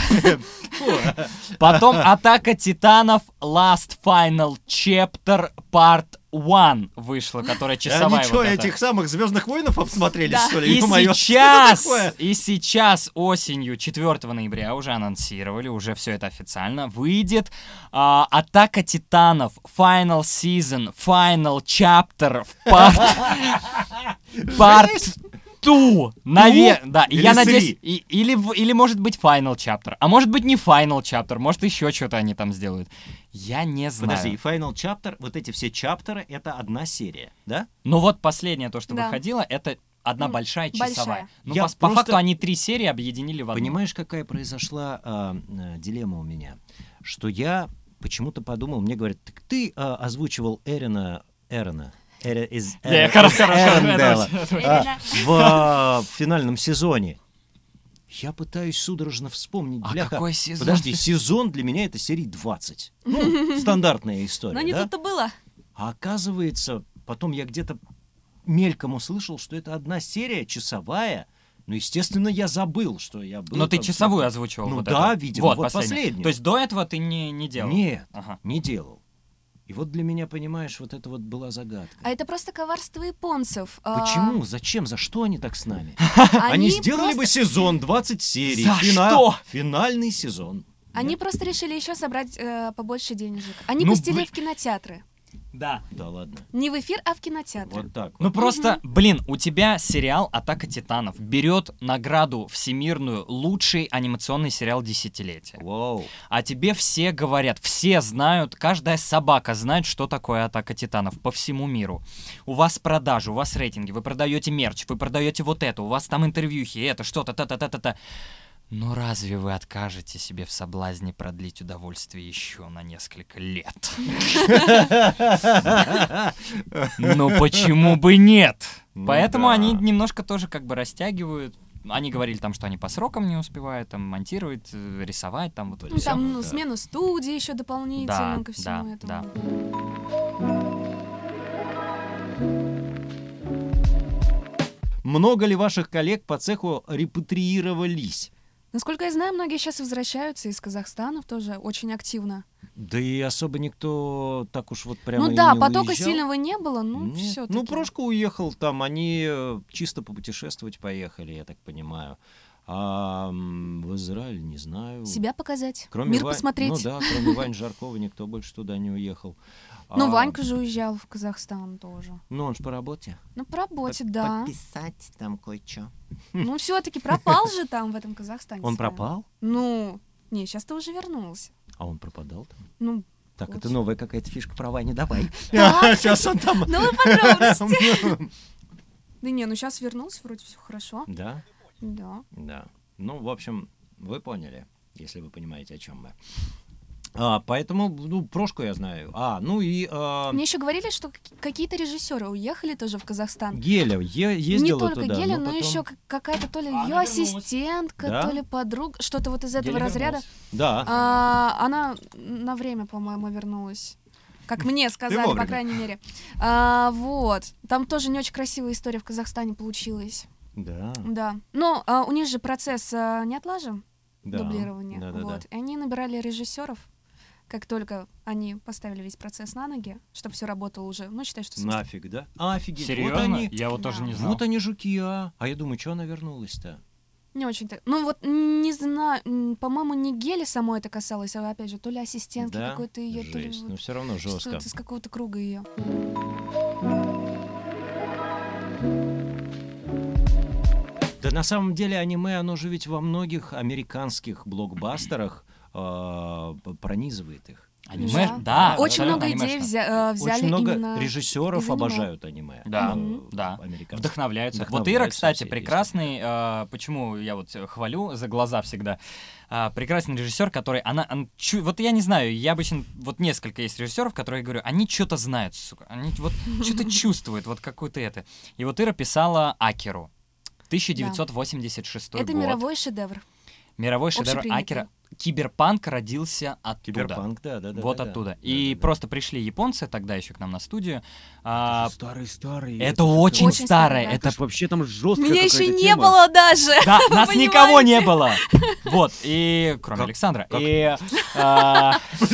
S2: Потом Атака Титанов Last Final Chapter Part 1 вышла, которая часовая
S1: Они что,
S2: вот
S1: этих самых Звездных воинов обсмотрелись,
S3: Да.
S1: что ли?
S2: И
S1: Ё-моё,
S2: сейчас, и сейчас осенью 4 ноября уже анонсировали, уже все это официально выйдет а, Атака Титанов Final Season Final Chapter Part Part 2 Наве... Да, и
S1: Или
S2: я надеюсь, и- или, или может быть Final Chapter, а может быть не Final Chapter, может еще что-то они там сделают. Я не знаю.
S1: Подожди, и Final Chapter, вот эти все чаптеры, это одна серия, да?
S2: Ну вот последнее то, что
S3: Да.
S2: выходило, это одна
S3: Ну,
S2: большая
S3: большая.
S2: часовая. Ну,
S1: Я
S2: по, по
S1: просто-
S2: факту они три серии объединили в одну.
S1: Понимаешь, какая произошла а, а, дилемма у меня? Что я почему-то подумал, мне говорят, так ты а, озвучивал Эрина, Эрина, из,
S2: Не,
S1: Эра-
S2: хорошо,
S1: из
S2: хорошо, это
S1: Эрндела,
S2: очень- это очень-
S1: а, в финальном сезоне. Я пытаюсь судорожно вспомнить.
S2: А
S1: бляха.
S2: какой сезон?
S1: Подожди, сезон для меня это серий 20. Ну, стандартная история,
S3: Но не
S1: да?
S3: тут-то было.
S1: А оказывается, потом я где-то мельком услышал, что это одна серия часовая. Ну, естественно, я забыл, что я был.
S2: Но ты
S1: там-
S2: часовую озвучивал
S1: Ну
S2: вот
S1: да,
S2: эту?
S1: видимо, вот
S2: последнюю.
S1: последнюю.
S2: То есть до этого ты не, не делал?
S1: Нет,
S2: Ага.
S1: не делал. И вот для меня, понимаешь, вот это вот была загадка.
S3: А это просто коварство японцев. А,
S1: Почему? Зачем? За что они так с нами?
S3: Они,
S1: сделали бы сезон 20 серий.
S2: За что?
S1: Финальный сезон.
S3: Они просто решили еще собрать э, побольше денежек. Они
S2: Ну,
S3: пустили в кинотеатры.
S2: Да.
S1: Да ладно.
S3: Не в эфир, а в кинотеатры.
S1: Вот так
S2: Ну
S1: вот.
S2: просто, блин, у тебя сериал «Атака титанов» берет награду всемирную «Лучший анимационный сериал десятилетия».
S1: Вау.
S2: А тебе все говорят, все знают, каждая собака знает, что такое атака титанов по всему миру. У вас продажи, у вас рейтинги, вы продаете мерч, вы продаете вот это, у вас там интервьюхи, это что-то, та-та-та-та-та. Но разве вы откажете себе в соблазне продлить удовольствие еще на несколько лет? Ну почему бы нет?
S1: Ну
S2: Поэтому они немножко тоже как бы растягивают. Они говорили там, что они по срокам не успевают, там монтировать, э, рисовать, там вот
S3: Ну, там ну,
S1: да.
S3: смена студии еще дополнительно
S2: Да,
S3: ко всему
S2: да,
S3: этому.
S2: да.
S1: Много ли ваших коллег по цеху репатриировались?
S3: Насколько я знаю, многие сейчас возвращаются из Казахстана тоже очень активно.
S1: Да и особо никто так уж вот прямо
S3: ну да,
S1: не
S3: потока
S1: уезжал.
S3: сильного не было, ну все
S1: Ну, Прошка уехал там, они э, чисто попутешествовать поехали, я так понимаю. А в Израиль не знаю.
S3: Себя показать,
S1: Кроме
S3: мир
S1: Вань-
S3: посмотреть.
S1: Ну да, кроме Вани Жаркова никто больше туда не уехал.
S3: Ну,
S1: А,
S3: Ванька же уезжал в Казахстан тоже.
S1: Ну, он же по работе.
S3: Ну, по работе,
S1: По-
S3: да.
S1: Пописать там кое-что.
S3: Ну, все-таки пропал же там, в этом Казахстане.
S1: Он пропал?
S3: Ну, не, сейчас ты уже вернулся.
S1: А он пропадал там?
S3: Ну,
S1: Так, это новая какая-то фишка про Вани, давай. Сейчас он там...
S3: ну подробности. Да не, ну сейчас вернулся, вроде все хорошо.
S1: Да,
S3: Да.
S1: да. Ну, в общем, вы поняли, если вы понимаете, о чем мы. А, поэтому, ну, Прошку я знаю. А, ну и а,
S3: Мне еще говорили, что каки- какие-то режиссеры уехали тоже в Казахстан.
S1: Геля е-
S3: Не
S1: ездила
S3: только
S1: туда.
S3: Геля,
S1: но
S3: но
S1: потом-
S3: еще какая-то то ли
S2: А,
S3: ее
S2: она вернулась.
S3: ассистентка,
S1: Да?
S3: то ли подруга, что-то вот из этого
S2: Геля
S3: разряда.
S2: вернулась.
S1: Да.
S3: А, она на время, по-моему, вернулась. Как мне сказали, по крайней мере. А, вот. Там тоже не очень красивая история в Казахстане получилась.
S1: Да.
S3: Да. Но а, у них же процесс а, не отлажен,
S1: да.
S3: дублирования.
S1: Да, да,
S3: вот. И они набирали режиссеров, как только они поставили весь процесс на ноги, чтобы все работало уже. Ну, считай, что
S1: Нафиг, да? А, офигеть.
S2: Серьезно?
S1: Вот они.
S2: Я вот тоже
S3: Да.
S2: не знал.
S1: Вот они жуки, а. А я думаю, что она вернулась-то?
S3: не очень-то. Ну, вот не знаю, по-моему, не Гели самой это касалось, а опять же, то ли ассистентки
S1: Да?
S3: какой-то ее, то ли
S1: Жесть.
S3: вот
S1: Ну, все равно жестко.
S3: что-то с какого-то круга ее.
S1: Да на самом деле аниме, оно же ведь во многих американских блокбастерах п- пронизывает их.
S2: Аниме,
S3: Да.
S2: да.
S3: Очень много идей
S2: анимешно.
S3: взя- э, взяли
S1: Очень много
S3: именно...
S1: режиссеров
S3: аниме.
S1: обожают аниме.
S2: Да,
S1: э,
S3: Мгм.
S2: да.
S1: американских.
S2: Вдохновляются. Вот Ира,
S1: Вдохновляются
S2: кстати, прекрасный, э, почему я вот э, хвалю за глаза всегда, А, прекрасный режиссер, который, она, он чу- вот я не знаю, я обычно, вот несколько есть режиссеров, которые я говорю, они что-то знают, сука, они вот что-то чувствуют, вот какое-то это. И вот Ира писала Акиру. 1986
S3: Это
S2: год.
S3: мировой шедевр.
S2: Мировой шедевр. Акира. Киберпанк родился оттуда.
S1: Киберпанк, да, да, да.
S2: вот
S1: да, да.
S2: оттуда.
S1: Да,
S2: И
S1: да, да.
S2: просто пришли японцы тогда еще к нам на студию. А,
S1: Старый-старый.
S2: это очень,
S3: Очень
S2: старое.
S3: да.
S2: Это
S4: Это вообще там жесткая
S3: Меня еще не
S4: тема.
S3: было даже.
S2: Да, нас никого не
S3: понимаете?
S2: было. Вот, и кроме
S1: Как-
S2: Александра.
S1: как?
S2: И а,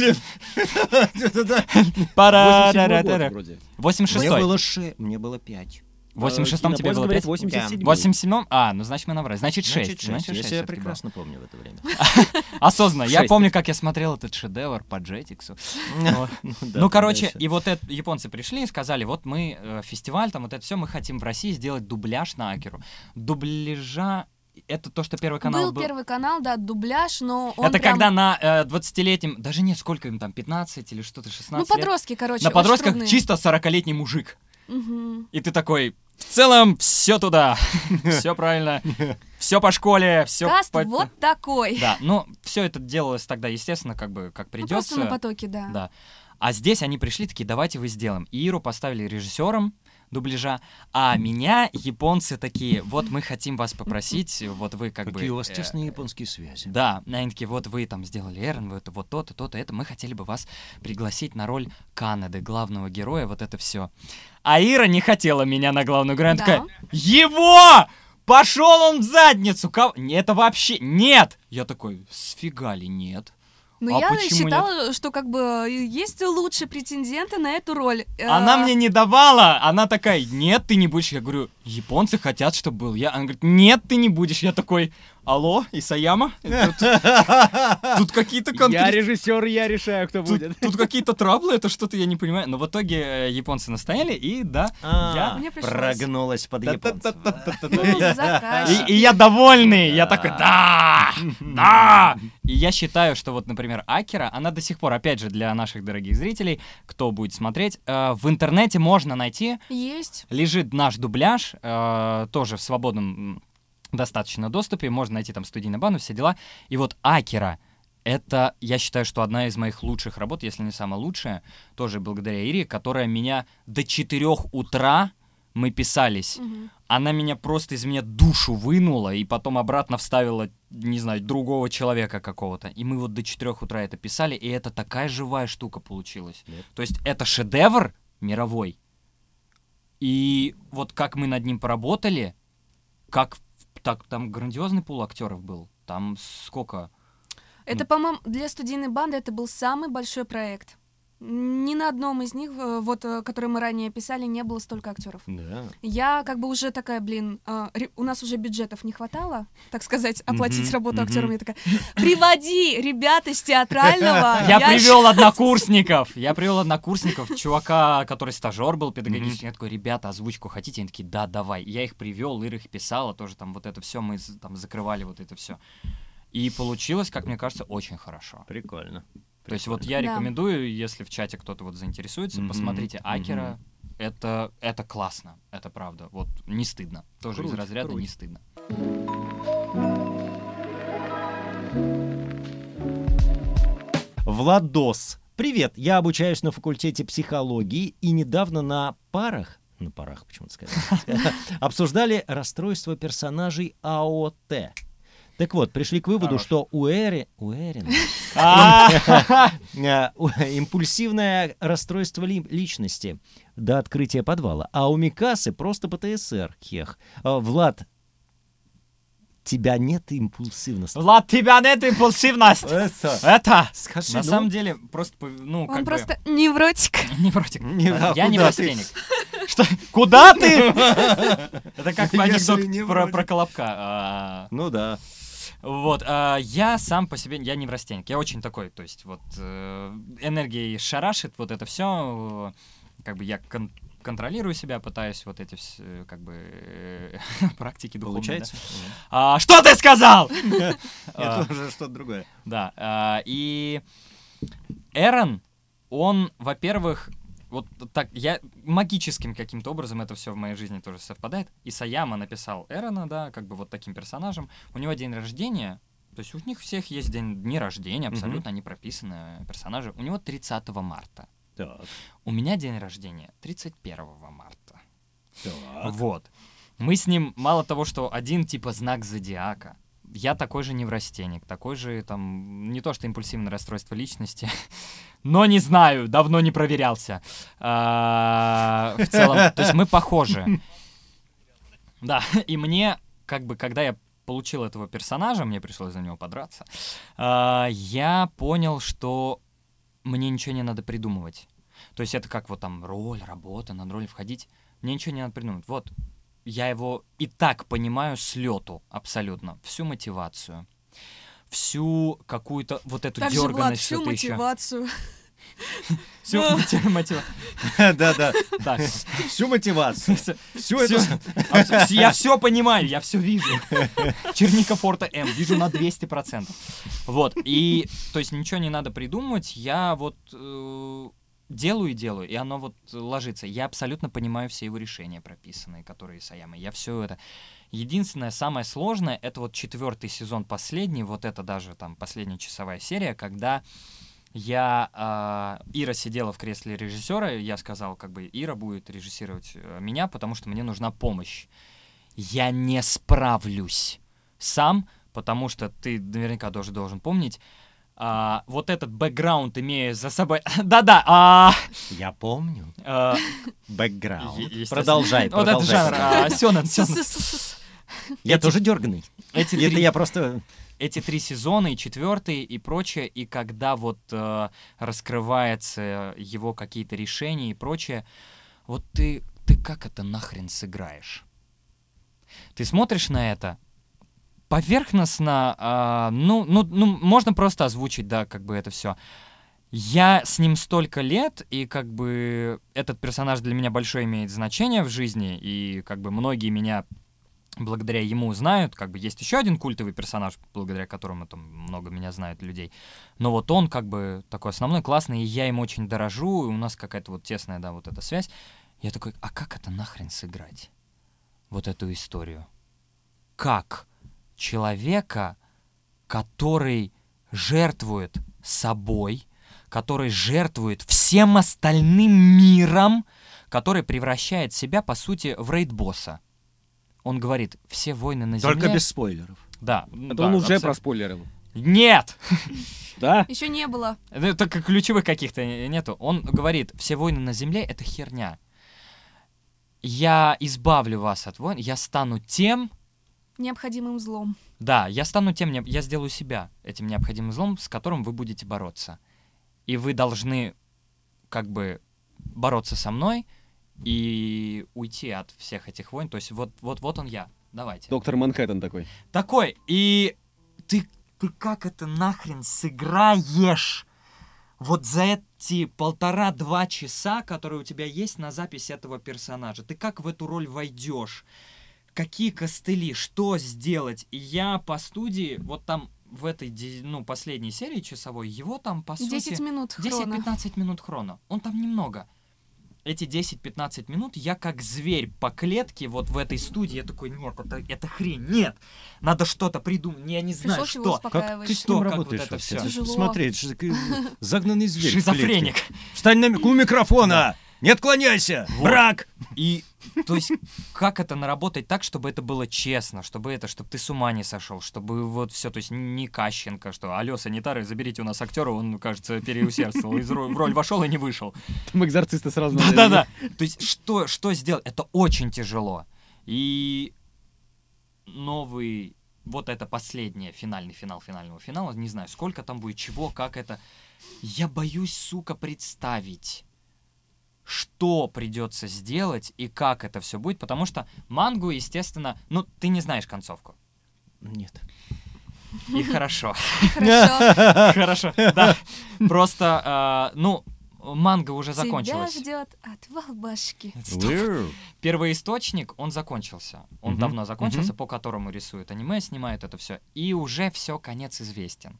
S1: Да-да-да.
S4: 87
S2: пара-ра-ра-ра-ра.
S4: год вроде.
S2: 86
S1: Мне было ше... Мне было пять.
S2: В 86-м
S4: Э,
S2: тебе было
S4: говорит
S2: 5?
S4: 87
S2: В 87-м? А, ну значит мы набрали. Значит 6.
S1: Значит, шесть. Я себя прекрасно помню в это время.
S2: Осознанно. Я помню, как я смотрел этот шедевр по. Вот.
S1: да,
S2: Ну, короче, и вот японцы пришли и сказали, вот мы э, фестиваль, там вот это все, мы хотим в России сделать дубляж на Акеру. Дубляжа это то, что первый канал
S3: был,
S2: был.
S3: первый канал, да, дубляж, но он
S2: это
S3: прям-
S2: когда на э, 20-летнем, даже нет, сколько им там, 15 или что-то, 16
S3: Ну,
S2: лет.
S3: подростки, короче,
S2: На подростках
S3: трудные.
S2: чисто 40-летний мужик. И ты такой, в целом, все туда. Все правильно. Все по школе, все
S3: Каст вот такой.
S2: Да, ну, все это делалось тогда, естественно, как бы, как
S3: Ну, просто на
S2: придется.
S3: потоке, да.
S2: Да. А здесь они пришли такие, давайте вы сделаем. И Иру поставили режиссером дубляжа, а меня японцы такие, вот мы хотим вас попросить, вот вы как бы...
S1: Какие у вас
S2: э,
S1: тесные японские связи.
S2: Да, они такие, вот вы там сделали Эрн, вот, вот то-то, то-то, это, мы хотели бы вас пригласить на роль Канады, главного героя, вот это все. А Ира не хотела меня на главную она
S3: Да.
S2: такая, его! Пошел он в задницу! Кого? Это вообще нет! Я такой, сфига ли нет?
S3: Но
S2: А
S3: я считала, что как бы есть лучшие претенденты на эту роль.
S2: Она
S3: Э,
S2: мне не давала. Она такая, нет, ты не будешь. Я говорю, японцы хотят, чтобы был я. Она говорит, нет, ты не будешь. Я такой, алло, Исаяма? Тут, тут какие-то
S4: Я
S2: конфликты.
S4: режиссер, я решаю, кто
S2: Тут,
S4: будет.
S2: тут какие-то траблы, это что-то я не понимаю. Но в итоге э, японцы настояли, и да.
S1: А,
S3: Мне пришлось.
S1: прогнулась под японцев.
S2: И, и я довольный. Я такой, да, да. И я считаю, что вот, например, Акера, она до сих пор, опять же, для наших дорогих зрителей, кто будет смотреть, э, в интернете можно найти
S3: Есть.
S2: лежит наш дубляж, э, тоже в свободном достаточно доступе, можно найти там студийный банner, все дела. И вот Акера, это, я считаю, что одна из моих лучших работ, если не самая лучшая, тоже благодаря Ире, которая меня до 4 утра мы писались.
S3: Мгм.
S2: Она меня просто из меня душу вынула и потом обратно вставила, не знаю, другого человека какого-то. И мы вот до 4 утра это писали, и это такая живая штука получилась.
S1: Да.
S2: То есть это шедевр мировой. И вот как мы над ним поработали, как так там грандиозный пул актеров был. Там сколько?
S3: Это, по-моему, для студийной банды это был самый большой проект. Ни на одном из них, э, вот, э, которые мы ранее писали, не было столько актеров.
S1: Да.
S3: Я как бы уже такая, блин, ре- у нас уже бюджетов не хватало, так сказать, оплатить
S2: Мгм,
S3: работу
S2: мгм.
S3: актерам. Я такая, приводи ребят из театрального.
S2: Я привел однокурсников. Я привел однокурсников, чувака, который стажер был педагогический. Я такой, ребята, озвучку хотите? Они такие, да, давай. Я их привел, Ира их писала, тоже там вот это все, мы там закрывали вот это все. И получилось, как мне кажется, очень хорошо.
S1: Прикольно.
S2: То есть вот я
S3: Да.
S2: рекомендую, если в чате кто-то вот заинтересуется,
S1: Мгм,
S2: посмотрите. Акера. Это, это классно, это правда. Вот не стыдно. Тоже
S1: Круть,
S2: из разряда
S1: круть.
S2: не стыдно.
S1: Владос. Привет, я обучаюсь на факультете психологии и недавно на парах, на парах почему-то сказать, обсуждали расстройство персонажей АОТ. Так вот, пришли к выводу,
S2: Хорош.
S1: что у Эри... У Эрина
S2: А,
S1: э, у- импульсивное расстройство ли- личности до открытия подвала, а у Микасы просто ПТСР, хех. А, Влад, тебя нет импульсивности.
S2: Влад, тебя нет импульсивность.
S1: Это...
S2: Это
S1: Скажи,
S2: на
S1: ну,
S2: самом деле просто, ну, как
S3: Он
S2: бы-
S3: просто невротик.
S2: Невротик.
S1: Не, а
S2: Я неврастенник. Что? Куда ты? Это как анекдот
S1: невротик.
S2: про, про Колобка. А,
S1: Ну да.
S2: Вот, а, я сам по себе, я неврастенник. Я очень такой, то есть вот э, энергией шарашит, вот это все, как бы я кон- контролирую себя, пытаюсь вот эти все, как бы э, практики духовные. да.
S1: Получается?
S2: А, что ты сказал?
S1: Это
S2: А,
S1: уже что-то другое.
S2: Да, а, и Эрон, он, во-первых, вот так, я магическим каким-то образом это все в моей жизни тоже совпадает. И Саяма написал Эрона, да, как бы вот таким персонажем. У него день рождения, то есть у них всех есть день, дни рождения, абсолютно они прописаны персонажи. У него 30 марта.
S1: Так,
S2: У меня день рождения 31 марта.
S1: так.
S2: Вот. Мы с ним, мало того, что один типа знак зодиака, я такой же неврастенник, такой же там, не то что импульсивное расстройство личности, но не знаю, давно не проверялся. А, В целом, то есть мы похожи. Да, и мне, как бы, когда я получил этого персонажа, мне пришлось за него подраться, а, я понял, что мне ничего не надо придумывать. То есть это как вот там роль, работа, над роль входить. Мне ничего не надо придумать. Вот, я его и так понимаю с лету абсолютно. Всю мотивацию. Всю какую-то вот эту
S3: Также, Влад,
S2: дерганность,
S3: всю
S2: что-то еще.
S3: мотивацию.
S2: Всю мотив- мотива-
S1: Да-да.
S2: Так,
S1: Всю мотивацию. Всю эту...
S2: абс- я все понимаю, я все вижу. Черника Форта М, вижу на 200%. Вот, и, то есть ничего не надо придумывать, я вот э, делаю и делаю, и оно вот ложится. Я абсолютно понимаю все его решения прописанные, которые Саяма. Я все это... Единственное, самое сложное, это вот четвертый сезон последний, вот это даже там последняя часовая серия, когда я а, Ира сидела в кресле режиссера, я сказал, как бы Ира будет режиссировать э, меня, потому что мне нужна помощь. Я не справлюсь сам, потому что ты наверняка тоже должен помнить. а, вот этот бэкграунд имея за собой... Да-да, а,
S1: Я помню.
S2: а,
S1: Бэкграунд.
S2: Естественно.
S1: Продолжай,
S2: вот этот
S1: продолжай.
S2: жанр, а, Сёнэн, Сёнэн.
S1: Я
S2: эти-
S1: тоже дерганый.
S2: Эти
S1: Это
S2: три-
S1: я просто...
S2: эти три сезона, и четвертый, и прочее, и когда вот э, раскрывается его какие-то решения и прочее, вот ты, ты как это нахрен сыграешь? Ты смотришь на это, поверхностно, а, ну, ну, ну, можно просто озвучить, да, как бы это все. Я с ним столько лет, и как бы этот персонаж для меня большое имеет значение в жизни, и как бы многие меня благодаря ему знают, как бы есть еще один культовый персонаж, благодаря которому там много меня знают людей. Но вот он как бы такой основной, классный, и я им очень дорожу, и у нас какая-то вот тесная, да, вот эта связь. Я такой, а как это нахрен сыграть? Вот эту историю. Как человека, который жертвует собой, который жертвует всем остальным миром, который превращает себя, по сути, в рейд-босса. Он говорит, все войны на
S1: Только
S2: Земле...
S1: без спойлеров.
S2: Да.
S4: Это
S2: да,
S4: он уже
S2: абсолютно.
S4: проспойлерил.
S2: Нет!
S4: Да?
S3: Еще не было.
S2: Это как ключевых каких-то нету. Он говорит, все войны на Земле — это херня. Я избавлю вас от войн, я стану тем,
S3: Необходимым злом.
S2: да, я стану тем, я сделаю себя этим необходимым злом, с которым вы будете бороться. И вы должны как бы бороться со мной и уйти от всех этих войн. То есть вот, вот, вот он я. Давайте.
S4: Доктор Манхэттен такой.
S2: Такой, и ты, ты как это нахрен сыграешь? Вот за эти полтора-два часа, которые у тебя есть на запись этого персонажа, ты как в эту роль войдешь? Какие костыли, что сделать? И я по студии, вот там в этой, ну, последней серии часовой, его там, по сути...
S3: 10 минут хрона.
S2: 10-15 минут хрона. Он там немного. Эти 10-15 минут я как зверь по клетке вот в этой студии. Я такой, нет, это, это хрень, нет. Надо что-то придумать. Я не знаю,
S3: его
S2: что.
S1: Как ты с
S2: Что,
S1: ним работаешь
S2: вот это?
S3: Тяжело.
S1: Смотри, такой загнанный зверь.
S2: Шизофреник.
S1: Встань на, у микрофона! Не отклоняйся!
S2: Вот.
S1: Брак!
S2: И, то есть, как это наработать так, чтобы это было честно, чтобы это, чтобы ты с ума не сошел, чтобы вот все, то есть не Кащенко, что алло, санитары, заберите у нас актера, он, кажется, переусердствовал, из в роль вошел и не вышел.
S4: Там экзорцисты сразу
S2: Да-да-да. То есть, что, что сделать? Это очень тяжело. И новый, вот это последнее, финальный финал финального финала, не знаю, сколько там будет, чего, как это. Я боюсь, сука, представить, что придется сделать и как это все будет, потому что мангу, естественно, ну, ты не знаешь концовку.
S1: Нет.
S2: И хорошо.
S3: Хорошо.
S2: Хорошо, да. Просто, а, ну, манга уже
S3: Тебя
S2: закончилась.
S3: ждет отвал башки.
S1: Уэу.
S2: Первоисточник, он закончился. Он давно закончился, по которому рисуют аниме, снимают это все. И уже все, конец известен.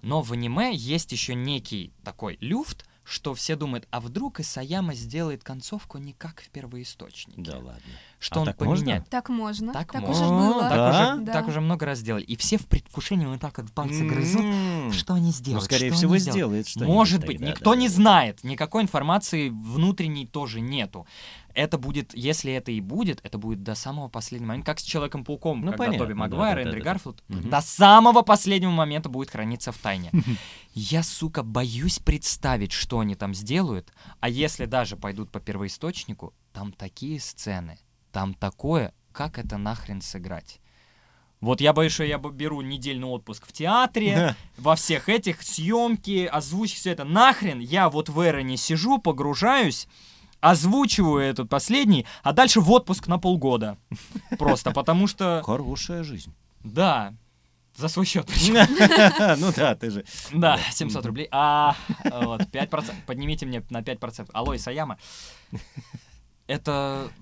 S2: Но в аниме есть еще некий такой люфт, что все думают, а вдруг Исаяма сделает концовку не как в первоисточнике.
S1: Да ладно.
S2: Что
S1: А
S2: он
S1: так можно?
S2: поменяет.
S3: Так можно.
S2: Так
S3: Так
S2: можно.
S3: уже было.
S2: Так,
S1: Да?
S2: уже,
S3: Да.
S2: так уже много раз сделали. И все в предвкушении вот так вот пальцы грызут.
S1: М.
S2: Что они
S1: Ну,
S2: сделают?
S1: скорее
S2: что
S1: всего,
S2: сделают?
S1: сделает что-нибудь
S2: Может быть,
S1: тогда,
S2: никто
S1: да,
S2: не
S1: да.
S2: знает, никакой информации внутренней тоже нету. Это будет, если это и будет, это будет до самого последнего момента, как с Человеком-пауком,
S1: Ну,
S2: когда
S1: понятно,
S2: Тоби
S1: да,
S2: Магуайр,
S1: да, да,
S2: Эндрю
S1: да.
S2: Гарфилд,
S1: Мгм.
S2: до самого последнего момента будет храниться в тайне. Я, сука, боюсь представить, что они там сделают, а если даже пойдут по первоисточнику, там такие сцены, там такое, как это нахрен сыграть? Вот я боюсь, что я беру недельный отпуск в театре, во всех этих съемки, озвучки, все это. Нахрен я вот в Эроне сижу, погружаюсь, озвучиваю этот последний, а дальше в отпуск на полгода. Просто потому что,
S1: Хорошая жизнь.
S2: да, за свой счет.
S1: Ну да, ты же.
S2: Да,
S1: Да.
S2: 700 рублей. А, вот, 5%. Поднимите мне на 5%. Алло, Исаяма. Это...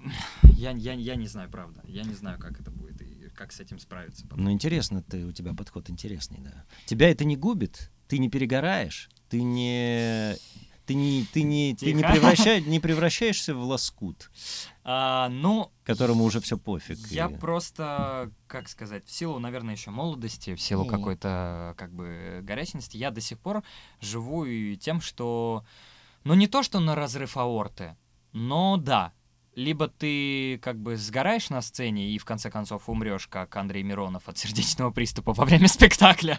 S2: Я, я, я не знаю, правда. Я не знаю, как это будет и как с этим справиться. потом.
S1: Ну интересно, ты у тебя подход интересный, да. Тебя это не губит, ты не перегораешь, ты не ты не ты не ты не превращаешь не превращаешься в лоскут,
S2: А, ну,
S1: которому уже все пофиг.
S2: Я
S1: и-
S2: просто, как сказать, в силу, наверное, еще молодости, в силу какой-то, как бы, горячности, я до сих пор живу и тем, что, ну, не то, что на разрыв аорты, но да, либо ты как бы сгораешь на сцене и в конце концов умрешь, как Андрей Миронов от сердечного приступа во время спектакля.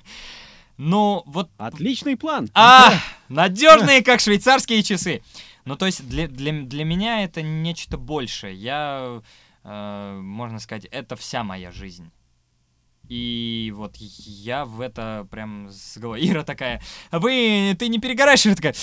S2: Ну, вот
S4: Отличный план.
S2: а, надежные, как швейцарские часы. Ну, то есть для, для, для меня это нечто большее. Я, э, можно сказать, это вся моя жизнь. И вот я в это прям с головой. Ира такая, вы, ты не перегораешь? Ира такая,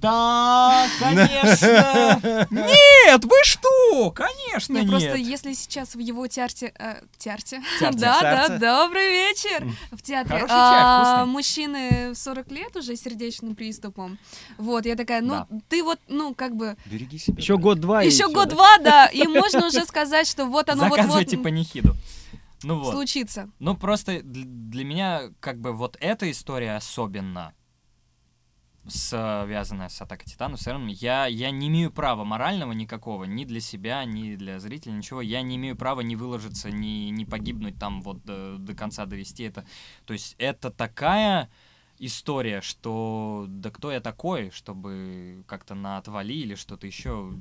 S2: да, конечно. Нет, вы что? Конечно,
S3: Не,
S2: нет.
S3: просто если сейчас в его театре... э, театре? Да, да, добрый вечер. В театре а, мужчины 40 лет уже с сердечным приступом. Вот, я такая, ну, ты вот, ну, как бы...
S1: Береги себя.
S4: Еще год-два.
S3: Еще год-два, да, и можно уже сказать, что вот оно вот-вот
S2: Заказывайте панихиду. Ну вот.
S3: случится.
S2: Ну, просто дл- для меня, как бы, вот эта история особенно связанная с атакой Титанов, все равно я, я не имею права морального никакого, ни для себя, ни для зрителя, ничего. Я не имею права не выложиться, не, не погибнуть там вот до, до конца довести это. То есть это такая история, что да кто я такой, чтобы как-то на отвали или что-то еще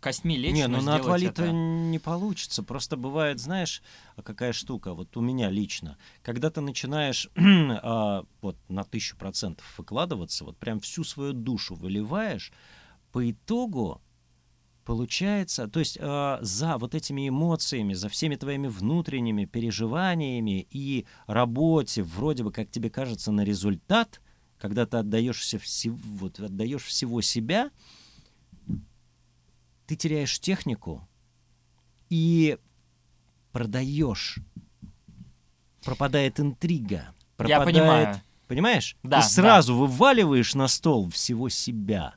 S2: костьми лечь,
S1: Не, ну на отвали-то
S2: это-
S1: не получится. Просто бывает, знаешь, а какая штука, вот у меня лично, когда ты начинаешь а, вот на тысячу процентов выкладываться, вот прям всю свою душу выливаешь, по итогу получается, то есть а, за вот этими эмоциями, за всеми твоими внутренними переживаниями и работе, вроде бы, как тебе кажется, на результат, когда ты отдаешься всего, вот, отдаешь всего себя, ты теряешь технику и продаешь. Пропадает интрига.
S2: Я
S1: пропадает-
S2: понимаю.
S1: Понимаешь?
S2: Да,
S1: Ты сразу вываливаешь на стол всего себя.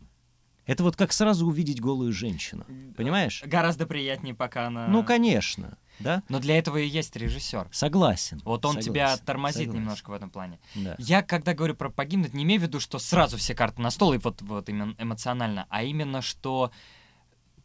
S1: Это вот как сразу увидеть голую женщину. Понимаешь?
S2: Гораздо приятнее, пока она...
S1: Ну, конечно, да?
S2: Но для этого и есть режиссер.
S1: Согласен.
S2: Вот он тебя
S1: согласен,
S2: тормозит
S1: согласен.
S2: немножко в этом плане.
S1: Да.
S2: Я, когда говорю про погибнуть, не имею в виду, что сразу все карты на стол и вот, вот именно эмоционально, а именно, что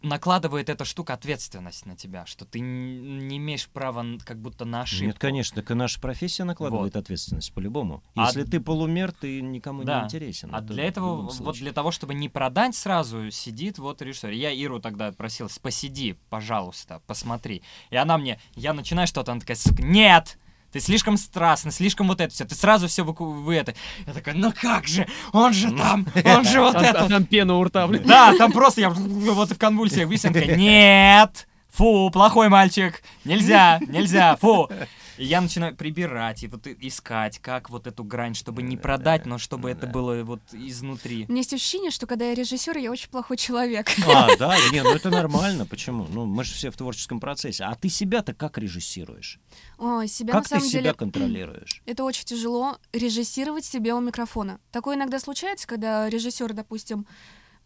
S2: накладывает эта штука ответственность на тебя, что ты не имеешь права как будто на ошибку.
S1: Нет, конечно, наша профессия накладывает ответственность по-любому.
S2: А-
S1: Если ты полумер, ты никому
S2: Да.
S1: не интересен.
S2: А
S1: Это
S2: для этого, вот для того, чтобы не продать сразу, сидит вот режиссер. Я Иру тогда просил, посиди, пожалуйста, посмотри. И она мне, я начинаю что-то, она такая, «Сука, нет! Ты слишком страстный, слишком вот это все. Ты сразу все вы, вы это. Я такая, ну как же? Он же там, он же вот это.
S4: там пена у рта, блин.
S2: Да, там просто я вот в конвульсиях такая, нет, фу, плохой мальчик, нельзя, нельзя, фу. И я начинаю прибирать и вот искать, как вот эту грань, чтобы не продать, но чтобы это было вот изнутри.
S3: У меня есть ощущение, что когда я режиссер, я очень плохой человек.
S1: А, да, не, ну это нормально. Почему? Ну, мы же все в творческом процессе. А ты себя-то как режиссируешь?
S3: Ой, себя
S1: как
S3: на самом
S1: ты себя
S3: деле...
S1: контролируешь?
S3: Это очень тяжело режиссировать себе у микрофона. Такое иногда случается, когда режиссер, допустим,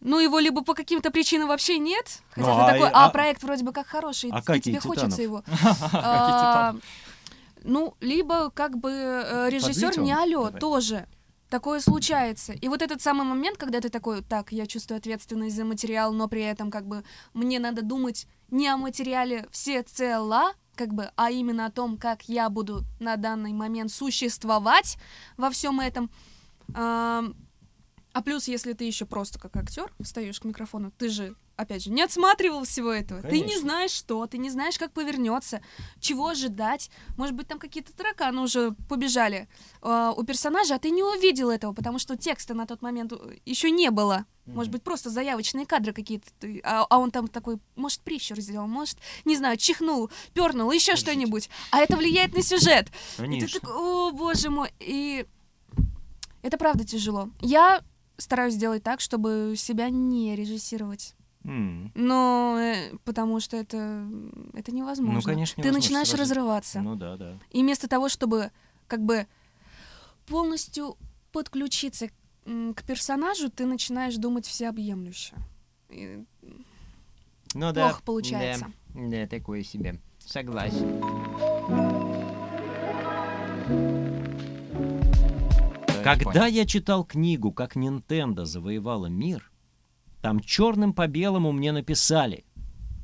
S3: ну его либо по каким-то причинам вообще нет, хотя
S1: Ну,
S3: ты
S1: а
S3: такой, а,
S1: а-
S3: проект вроде бы как хороший,
S1: А
S3: и тебе
S1: и
S3: хочется
S1: Титанов?
S3: его. Ну, либо как бы э, режиссер
S1: Подлить
S3: не алло,
S1: Давай.
S3: тоже. Такое случается. И вот этот самый момент, когда ты такой, так, я чувствую ответственность за материал, но при этом как бы мне надо думать не о материале всецело, как бы, а именно о том, как я буду на данный момент существовать во всем этом. А плюс, если ты еще просто как актер встаешь к микрофону, ты же, опять же, не отсматривал всего этого. Ты не
S1: Конечно.
S3: знаешь, что, ты не знаешь, как повернется, чего ожидать. Может быть, там какие-то тараканы уже побежали а, у персонажа, а ты не увидел этого, потому что текста на тот момент еще не было. Может быть, просто заявочные кадры какие-то, а, а он там такой, может, прищур сделал, может, не знаю, чихнул, пернул, еще
S1: Подождите.
S3: что-нибудь. А это влияет на сюжет. И ты
S1: Конечно.
S3: такой, о, боже мой. И это правда тяжело. Я стараюсь сделать так, чтобы себя не режиссировать.
S1: М.
S3: Но э, потому что это, это невозможно.
S1: Ну, конечно,
S3: Ты начинаешь
S1: сразу.
S3: разрываться.
S1: Ну да, да.
S3: И вместо того, чтобы как бы полностью подключиться к персонажу, ты начинаешь думать всеобъемлюще. И
S1: Ну
S3: плохо получается.
S1: Да, такое себе. Согласен. Когда я читал книгу «Как Нинтендо завоевала мир», там черным по белому мне написали,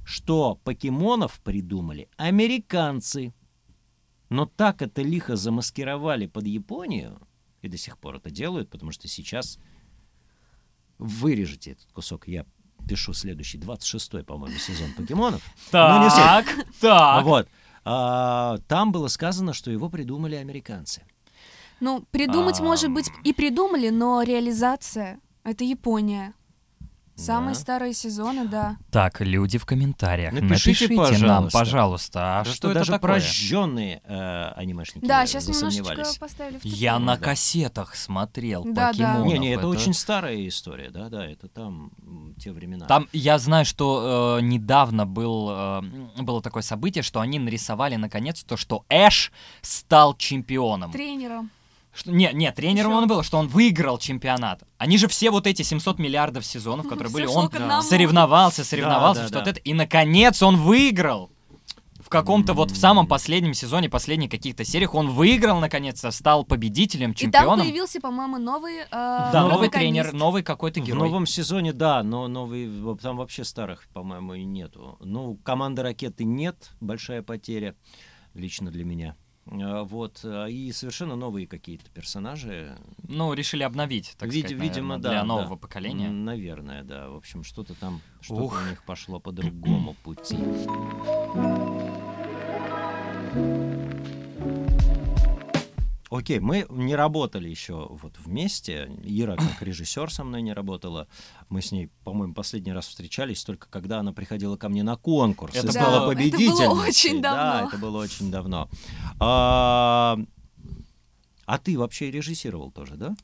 S1: что покемонов придумали американцы. Но так это лихо замаскировали под Японию, и до сих пор это делают, потому что сейчас вырежете этот кусок, я пишу следующий, 26-й, по-моему, сезон покемонов. Ну, не суть.
S2: Так, так.
S1: Вот. А, там было сказано, что его придумали американцы.
S3: Ну, придумать, может быть, и придумали, но реализация — это Япония. Самые
S1: Да.
S3: старые сезоны, да.
S2: Так, люди в комментариях,
S1: Напишите,
S2: напишите, нам,
S1: пожалуйста.
S2: пожалуйста, а
S1: Потому
S2: что, это
S1: даже
S2: такое?
S1: прожженные э, анимешники
S3: Да, сейчас немножечко поставили в
S2: Я на
S1: Да.
S2: кассетах смотрел
S3: Да, да.
S2: покемонов.
S1: Не, не, это, очень старая история, да, да, это там те времена.
S2: Там я знаю, что э, недавно был, э, было такое событие, что они нарисовали наконец то, что Эш стал чемпионом.
S3: Тренером.
S2: Что, не, не, тренером
S3: Ещё.
S2: он был, что он выиграл чемпионат. Они же все вот эти 700 миллиардов сезонов, которые
S3: Всё
S2: были, он
S3: одному.
S2: соревновался, соревновался,
S1: Да, да,
S2: что-то
S1: да.
S2: это, и наконец он выиграл. В каком-то вот в самом последнем сезоне, последних каких-то сериях он выиграл наконец-то, стал победителем,
S3: И там
S2: чемпионом.
S3: появился, по-моему, новый... э,
S2: Да, новый тренер, новый какой-то
S1: В
S2: герой.
S1: новом сезоне, да, но новый, в- там вообще старых, по-моему, и нету. Ну, команды ракеты нет, большая потеря, лично для меня. А, Вот, а, и совершенно новые какие-то персонажи.
S2: Ну, решили обновить, так
S1: Вид-
S2: сказать,
S1: видимо,
S2: наверное,
S1: да.
S2: для
S1: да.
S2: нового поколения.
S1: М, Наверное, да. В общем, что-то там, что-то у них пошло по другому пути. Окей, мы не работали еще вот вместе. Ира как режиссер со мной не работала. Мы с ней, по-моему, последний раз встречались только когда она приходила ко мне на конкурс
S2: Это
S1: и стала
S2: было-
S3: это было
S1: победительницей.
S3: очень
S1: Да,
S3: давно.
S1: это было очень давно. А, а ты вообще режиссировал тоже, да?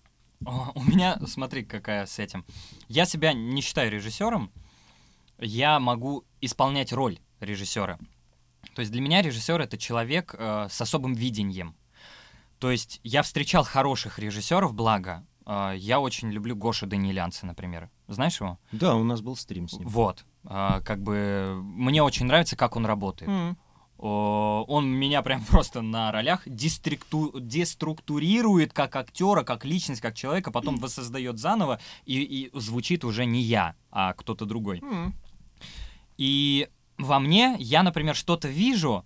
S2: О, у меня, смотри, какая с этим. Я себя не считаю режиссером. Я могу исполнять роль режиссера. То есть для меня режиссер это человек э, с особым видением. То есть я встречал хороших режиссеров, благо. Э, я очень люблю Гошу Данилянца, например. Знаешь его?
S1: Да, у нас был стрим с ним.
S2: Вот. Э, как бы мне очень нравится, как он работает. О, Он меня прям просто на ролях деструкту- деструктурирует как актера, как личность, как человека, потом воссоздает заново, и, и звучит уже не я, а кто-то другой.
S1: М.
S2: И во мне я, например, что-то вижу,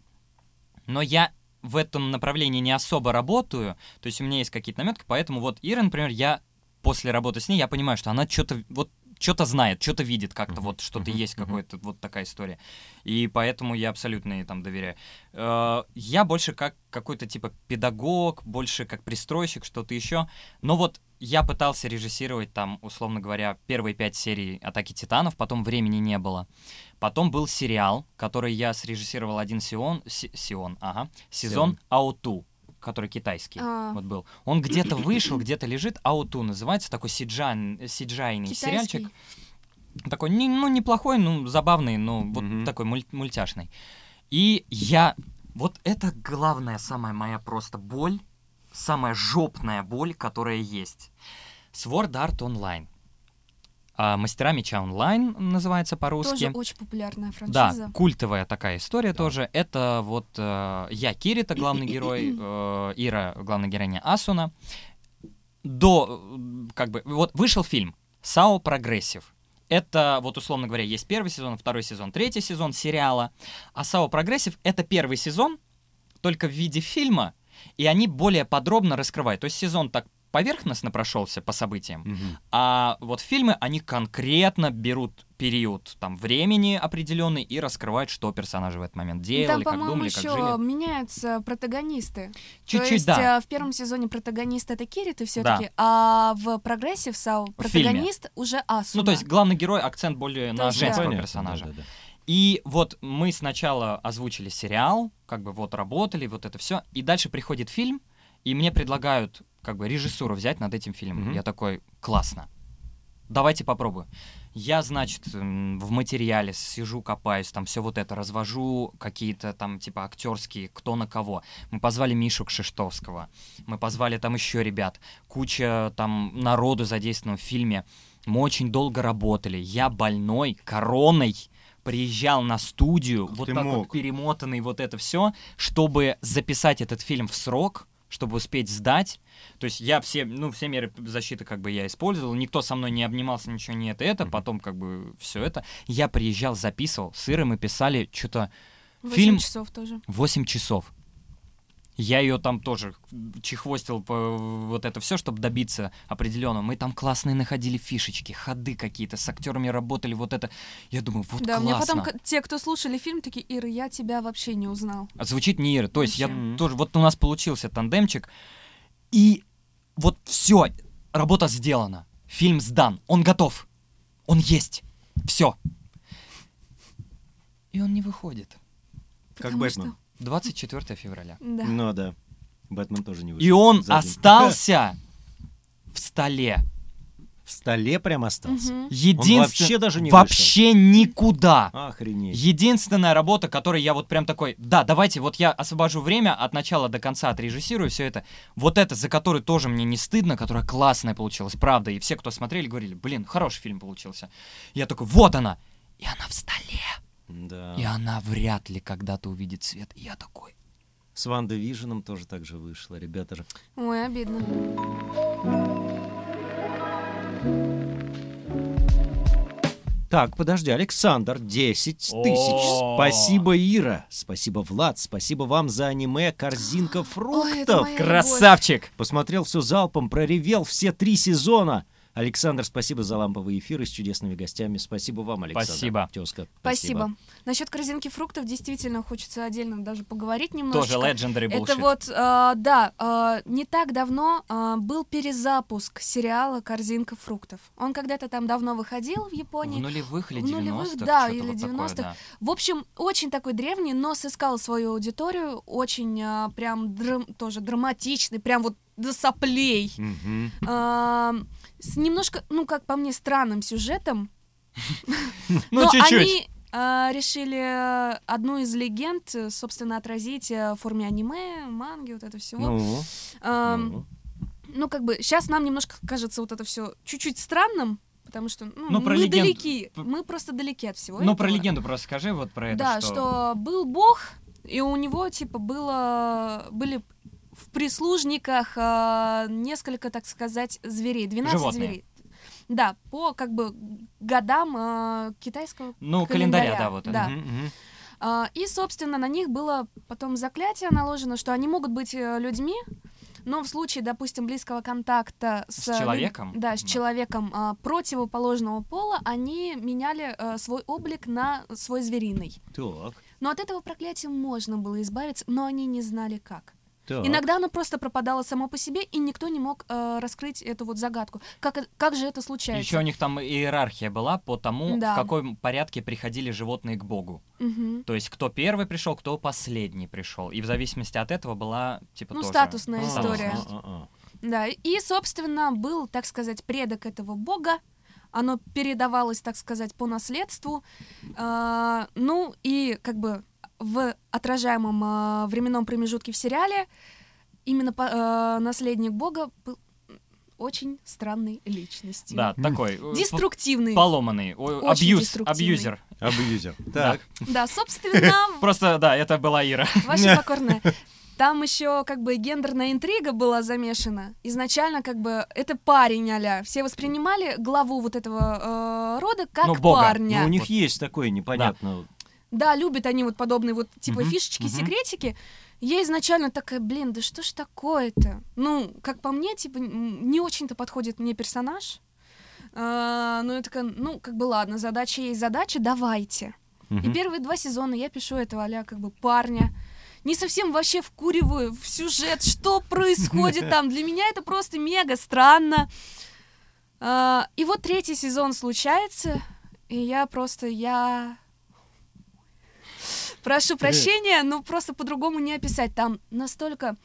S2: но я в этом направлении не особо работаю, то есть у меня есть какие-то наметки, поэтому вот Ира, например, я после работы с ней, я понимаю, что она что-то вот что-то знает, что-то видит как-то, вот что-то есть,
S1: мгм.
S2: какой-то вот такая история. И поэтому я абсолютно ей там доверяю. Э, Я больше как какой-то типа педагог, больше как пристройщик, что-то еще. Но вот я пытался режиссировать там, условно говоря, первые пять серий «Атаки Титанов», потом времени не было. Потом был сериал, который я срежиссировал один сион, си- сион, ага, сезон «Ауту», который китайский.
S3: А.
S2: Вот был. Он где-то вышел, где-то лежит. Ауту называется, такой сиджан, сиджайный сериальчик. Такой, не- ну, неплохой, ну, забавный, ну, вот
S1: Мгм.
S2: такой муль- мультяшный. И я... Вот это главная самая моя просто боль, самая жопная боль, которая есть. Sword Art Online. А, Мастера меча онлайн называется по-русски.
S3: Тоже очень популярная
S2: Да,
S3: франшиза.
S2: культовая такая история тоже. Это вот э, я Кирита, главный герой, э, Ира, главная героиня Асуна. До, э, как бы, вот вышел фильм «SAO Progressive». Это, вот условно говоря, есть первый сезон, второй сезон, третий сезон сериала. А «SAO Progressive» — это первый сезон, только в виде фильма, и они более подробно раскрывают. То есть сезон так поверхностно прошелся по событиям,
S1: Мгм.
S2: а вот фильмы, они конкретно берут период там времени определенный и раскрывают, что персонажи в этот момент
S3: Ну,
S2: делали,
S3: Там,
S2: как
S3: по-моему,
S2: думали, как
S3: еще
S2: жили.
S3: меняются протагонисты. То
S2: Чуть-чуть,
S3: есть
S2: да.
S3: э, в первом сезоне протагонист это Кирит все-таки, а в прогрессе в САУ протагонист уже Асуна.
S2: Ну, то есть главный герой акцент более
S3: То
S2: на
S3: есть, да.
S2: женского
S1: Понятно,
S2: персонажа.
S1: да-да-да.
S2: И вот мы сначала озвучили сериал, как бы вот работали, вот это все, и дальше приходит фильм, и мне предлагают как бы режиссуру взять над этим фильмом.
S1: Мгм.
S2: Я такой, классно. Давайте попробую. Я, значит, в материале сижу, копаюсь, там все вот это, развожу какие-то там типа актерские, кто на кого. Мы позвали Мишу Кшиштовского, мы позвали там еще ребят, куча там народу задействовано в фильме. Мы очень долго работали. Я больной, короной, приезжал на студию,
S1: Как
S2: вот так вот
S1: мог?
S2: перемотанный вот это все, чтобы записать этот фильм в срок, чтобы успеть сдать. То есть я все, ну, все меры защиты как бы я использовал, никто со мной не обнимался, ничего не это, это, потом как бы все это. Я приезжал, записывал, с Ирой мы писали что-то фильм-
S3: часов тоже.
S2: 8 часов. Я ее там тоже чехвостил по вот это все, чтобы добиться определенного. Мы там классные находили фишечки, ходы какие-то, с актерами работали, вот это. Я думаю, вот
S3: да, мне
S2: классно.
S3: потом к- те, кто слушали фильм, такие, Ира, я тебя вообще не узнал.
S2: А звучит не Ира. То есть я
S1: Вообще.
S2: тоже, вот у нас получился тандемчик, и вот все, работа сделана, фильм сдан, он готов, он есть, все. И он не выходит.
S1: Как
S3: Потому
S1: Бэтмен.
S2: 24 февраля.
S3: Да.
S1: Ну да. Бэтмен тоже не вышел.
S2: И он
S1: за день.
S2: остался в столе.
S1: В столе прям остался.
S3: Мгм.
S2: Единствен-
S1: вообще даже не
S2: Вообще никуда.
S1: Охренеть.
S2: Единственная работа, которой я вот прям такой, да, давайте, вот я освобожу время от начала до конца, отрежиссирую все это. Вот это, за которую тоже мне не стыдно, которая классная получилась, правда. И все, кто смотрели, говорили, блин, хороший фильм получился. Я такой, вот она. И она в столе.
S1: Да.
S2: И она вряд ли когда-то увидит свет. И я такой,
S1: С Ванда Виженом тоже так же вышло. Ребята же.
S3: Ой, обидно.
S1: Так, подожди, Александр, 10 тысяч. Спасибо, Ира. Спасибо, Влад. Спасибо вам за аниме «Корзинка
S3: Ой,
S1: фруктов».
S3: моя
S2: красавчик!
S1: Посмотрел все залпом, проревел все три сезона. Александр, спасибо за ламповые эфиры с чудесными гостями. Спасибо вам, Александр.
S2: Спасибо.
S1: Тезка,
S3: Спасибо. Насчет корзинки фруктов действительно хочется отдельно даже поговорить немножко.
S2: Тоже legendary bullshit.
S3: Это вот, э, да, э, не так давно э, был перезапуск сериала «Корзинка фруктов». Он когда-то там давно выходил в
S2: В
S3: Японии.
S2: нулевых или
S3: В нулевых,
S2: 90-х?
S3: да, или
S2: вот такое,
S3: 90-х.
S2: да.
S3: В общем, очень такой древний, но сыскал свою аудиторию, очень э, прям драм- тоже драматичный, прям вот до соплей.
S1: Мгм.
S3: А, С немножко, ну, как по мне, странным сюжетом.
S2: Ну,
S3: Но
S2: чуть-чуть.
S3: они а, решили э, одну из легенд, э, собственно, отразить э, в форме аниме, манги, вот это всего.
S1: Ну, ну.
S3: ну, как бы, сейчас нам немножко кажется вот это все чуть-чуть странным, потому что ну,
S2: Ну, про
S3: мы
S2: легенду.
S3: далеки, мы просто далеки от всего
S2: Ну, про
S3: этого.
S2: легенду просто скажи вот про это,
S3: Да,
S2: что...
S3: что... был бог, и у него, типа, было, были в прислужниках а, несколько, так сказать, зверей, 12
S2: Животные.
S3: зверей. Да, по, как бы, годам а, китайского
S2: Ну, календаря,
S3: календаря,
S2: да, вот.
S3: да.
S1: Мгм, мгм.
S3: а, И, собственно, на них было потом заклятие наложено, что они могут быть э, людьми, но в случае, допустим, близкого контакта с,
S2: С
S3: э,
S2: человеком?
S3: да, с
S2: Да.
S3: человеком а, противоположного пола, они меняли э, свой облик на свой звериный.
S1: Так,
S3: Но от этого проклятия можно было избавиться, но они не знали как.
S1: Так.
S3: Иногда оно просто пропадало само по себе, и никто не мог э, раскрыть эту вот загадку. Как, как же это случается?
S2: Еще у них там иерархия была по тому,
S3: Да.
S2: в каком порядке приходили животные к богу.
S3: Мгм.
S2: То есть кто первый пришел, кто последний пришел. И в зависимости от этого была типа
S3: Ну,
S2: тоже...
S3: статусная история.
S1: а, а,
S3: Да, и, собственно, был, так сказать, предок этого бога. Оно передавалось, так сказать, по наследству. А, ну и как бы в отражаемом а, временном промежутке в сериале именно по- а, наследник бога был очень странной личностью.
S2: Да, такой. э,
S3: Деструктивный.
S2: Поломанный.
S3: Очень
S2: Абьюз.
S3: деструктивный.
S2: Абьюзер.
S1: Абьюзер.
S2: Да.
S1: Так.
S3: Да, собственно,
S2: Просто, да, это была Ира.
S3: ваша покорная. Там еще как бы гендерная интрига была замешана. Изначально как бы это парень а Все воспринимали главу вот этого э, рода как
S2: Ну, бога.
S3: парня.
S1: Ну, у них есть такое непонятно.
S3: Да, любят они вот подобные вот типа
S2: Мгм,
S3: фишечки,
S2: мгм.
S3: секретики. Я изначально такая, блин, да что ж такое-то? Ну, как по мне, типа, не очень-то подходит мне персонаж. А, ну, я такая, ну, как бы ладно, задача есть задача, давайте. И
S1: Мгм.
S3: первые два сезона я пишу этого а как бы парня. Не совсем вообще вкуриваю в сюжет, что происходит там. Для меня это просто мега странно. А, и вот третий сезон случается, и я просто, я... Прошу прощения, но просто по-другому не описать. Там настолько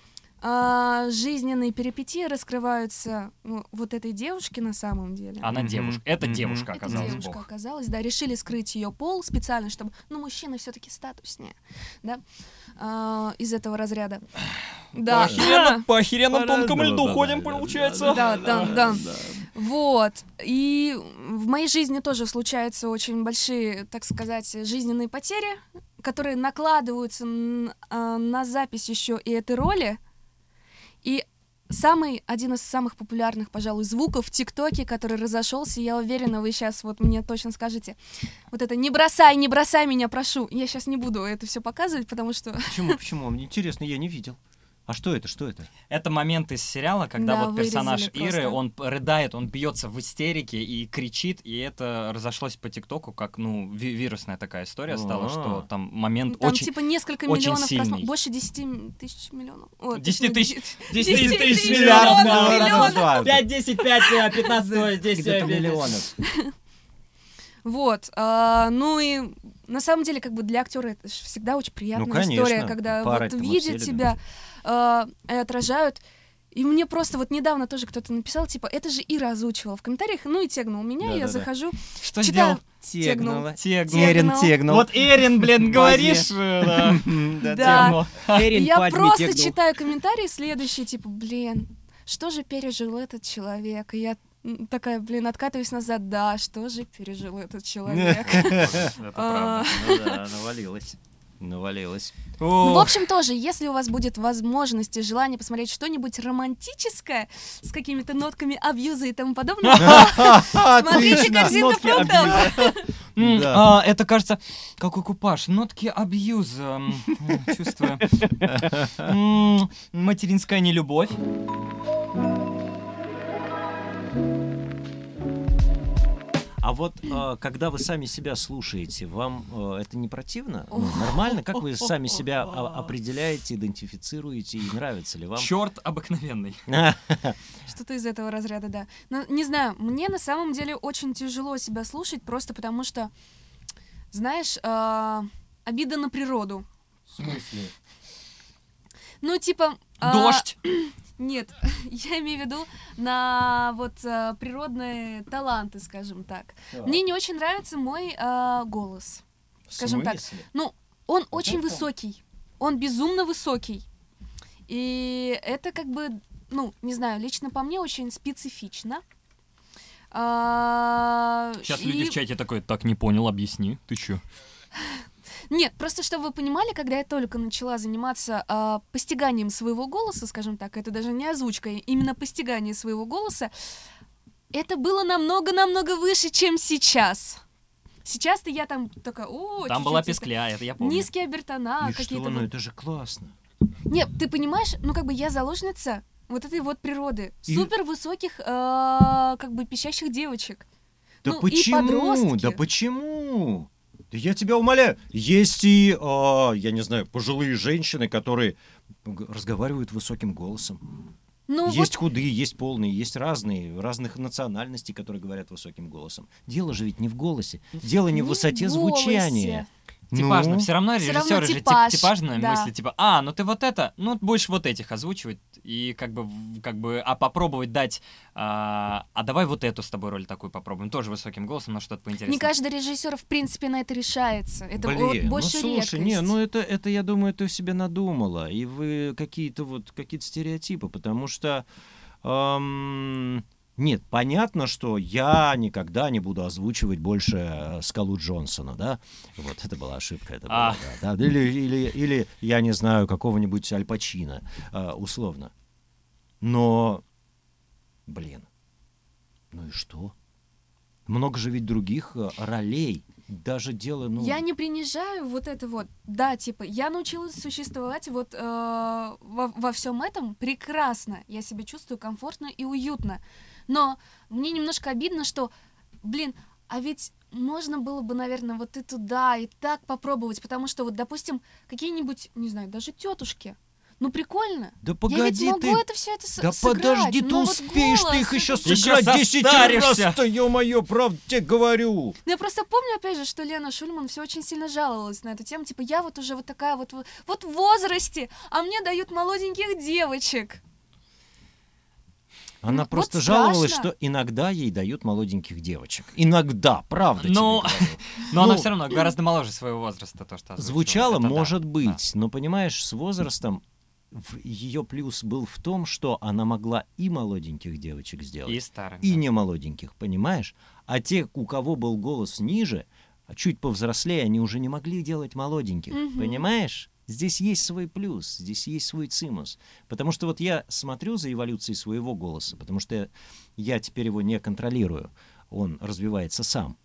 S3: а, жизненные перипетии раскрываются ну, вот этой девушке на самом деле.
S2: Она
S1: Мгм,
S2: девушка. Это
S1: мгм.
S2: девушка
S3: Это
S2: оказалась
S3: девушка
S2: бог.
S3: оказалась, да, решили скрыть ее пол специально, чтобы, ну, мужчина все-таки статуснее, да, а, из этого разряда. Да,
S2: охеренно- по охеренно
S1: тонкому льду ходим,
S2: получается.
S3: да, да, да. Вот. И в моей жизни тоже случаются очень большие, так сказать, жизненные потери, которые накладываются а, на запись еще и этой роли. И самый, один из самых популярных, пожалуй, звуков в ТикТоке, который разошелся, я уверена, вы сейчас вот мне точно скажете. Вот это «не бросай, не бросай меня, прошу». Я сейчас не буду это все показывать, потому что...
S1: Почему, почему? Мне интересно, я не видел. А что это, что это?
S2: Это момент из сериала, когда
S3: Да,
S2: вот персонаж Иры,
S3: просто.
S2: он рыдает, он бьется в истерике и кричит, и это разошлось по ТикТоку, как, ну, ви- вирусная такая история стала,
S1: А.
S2: что там момент
S3: Там
S2: очень...
S3: типа несколько
S2: очень
S3: миллионов
S2: сильный.
S3: просмотров. Больше 10 м- тысяч миллионов. О,
S2: 10
S3: точнее,
S2: тысяч-
S3: 10
S2: 10
S3: тысяч
S1: миллиардов,
S3: миллионов,
S1: миллионов.
S3: миллионов.
S2: 5, 10, 5, 15, 10,
S1: Где-то миллионов.
S3: Вот. а, ну и на самом деле, как бы для актера это всегда очень приятная
S1: Ну, конечно.
S3: история, когда вот
S1: любим.
S3: тебя и отражают. И мне просто вот недавно тоже кто-то написал, типа, это же Ира озвучивала в комментариях, ну и тегнул меня, я
S1: Да-да-да.
S3: захожу,
S2: Что
S3: читаю.
S2: сделал?
S1: Тегнула.
S2: Тегнул.
S1: Эрин
S3: Тегнул.
S2: Вот Эрин, блин, говоришь, э, да.
S1: Да,
S3: Да. И я просто читаю комментарии следующие, типа, блин, что же пережил этот человек? И я такая, блин, откатываюсь назад, да, что же пережил этот человек?
S2: Это правда.
S3: А,
S1: Ну да, навалилось. Навалилось.
S3: Ну, в общем, тоже, если у вас будет возможность и желание посмотреть что-нибудь романтическое с какими-то нотками абьюза и тому подобное, смотрите
S1: Нотки
S3: фруктов.
S2: а, Это, кажется, какой купаж. Нотки абьюза. Чувствую. Материнская нелюбовь.
S1: А вот э, когда вы сами себя слушаете, вам э, это не противно? Ну, нормально? Как вы сами себя определяете, идентифицируете и нравится ли вам?
S2: Черт обыкновенный.
S3: Что-то из этого разряда, да. Но, не знаю, мне на самом деле очень тяжело себя слушать, просто потому что, знаешь, а, обида на природу.
S1: В смысле?
S3: Ну, типа... а,
S2: Дождь.
S3: Нет, я имею в виду на вот э, природные таланты, скажем так. Мне не очень нравится мой э, голос. скажем так, Ну, он
S1: Вот
S3: очень
S1: это?
S3: высокий. Он безумно высокий. И это как бы, ну, не знаю, лично по мне очень специфично. А,
S2: Сейчас
S3: и-
S2: люди в чате такой, так не понял, объясни, ты чё?
S3: Нет, просто чтобы вы понимали, когда я только начала заниматься а, постиганием своего голоса, скажем так, это даже не озвучка, а именно постигание своего голоса, это было намного-намного выше, чем сейчас. Сейчас-то я там такая, о,
S2: Там
S3: чуть-чуть
S2: была
S3: это-
S2: пескля, это я помню.
S3: Низкие обертона,
S1: И
S3: какие-то.
S1: что, ну
S3: вот.
S1: это же классно.
S3: Нет, ты понимаешь, ну как бы я заложница вот этой вот природы.
S1: И-
S3: Супер высоких, э, как бы пищащих девочек.
S1: Да
S3: Ну, и
S1: почему?
S3: подростки.
S1: Да почему? Да я тебя умоляю. Есть и, а, я не знаю, пожилые женщины, которые разговаривают высоким голосом.
S3: Ну
S1: есть
S3: вот,
S1: худые, есть полные, есть разные, разных национальностей, которые говорят высоким голосом. Дело же ведь не в голосе. Дело не,
S3: Не
S1: в
S3: в
S1: высоте
S3: голосе.
S1: звучания.
S2: Типажно,
S1: Ну,
S2: все равно
S3: Всё равно
S2: режиссеры же тип-
S3: типаж,
S2: типажные
S3: да.
S2: мысли, типа, а, ну ты вот это, ну будешь вот этих озвучивать, и как бы, как бы, а попробовать дать, а, а давай вот эту с тобой роль такую попробуем, тоже высоким голосом, но что-то поинтереснее.
S3: не каждый режиссер, в принципе, на это решается. Это
S1: Блин,
S3: вот
S1: ну
S3: больше
S1: слушай,
S3: редкость.
S1: не, ну это, это, я думаю, ты себе надумала. И вы какие-то вот, какие-то стереотипы, потому что... эм, нет, понятно, что я никогда не буду озвучивать больше э, Скалу Джонсона, да? Вот, это была ошибка, это была,
S2: А.
S1: да, да. Или, или, или, я не знаю, какого-нибудь Аль Пачино, э, условно. Но, блин, ну и что? Много же ведь других э, ролей. Даже дело, ну...
S3: Я не принижаю вот это вот. Да, типа, я научилась существовать вот э, во, во всем этом прекрасно. Я себя чувствую комфортно и уютно. Но мне немножко обидно, что, блин, а ведь можно было бы, наверное, вот и туда, и так попробовать, потому что вот, допустим, какие-нибудь, не знаю, даже тетушки. Ну прикольно.
S1: Да
S3: я ведь
S1: погоди
S3: могу
S1: ты...
S3: это все это
S1: Да
S3: сыграть,
S1: подожди, ты
S3: но вот
S1: успеешь, ты их
S3: голос,
S1: еще
S3: это-
S1: сыграть 10
S2: состаришься.
S1: раз-то, ё-моё, правда тебе говорю.
S3: Ну, я просто помню, опять же, что Лена Шульман все очень сильно жаловалась на эту тему. Типа, я вот уже вот такая вот, вот в возрасте, а мне дают молоденьких девочек.
S1: Она
S3: Вот
S1: просто
S3: страшно.
S1: жаловалась, что иногда ей дают молоденьких девочек. Иногда, правда
S2: Ну,
S1: тебе говорю.
S2: Но она
S1: ну,
S2: все равно гораздо моложе своего возраста, то, что.
S1: Звучало,
S2: Это да,
S1: может
S2: да.
S1: быть, но понимаешь, с возрастом ее плюс был в том, что она могла и молоденьких девочек сделать,
S2: И старым.
S1: и
S2: да.
S1: не молоденьких, понимаешь? А те, у кого был голос ниже, а чуть повзрослее, они уже не могли делать молоденьких,
S3: Мгм.
S1: понимаешь? Здесь есть свой плюс, здесь есть свой цимус. Потому что вот я смотрю за эволюцией своего голоса, потому что я, я теперь его не контролирую, он развивается сам.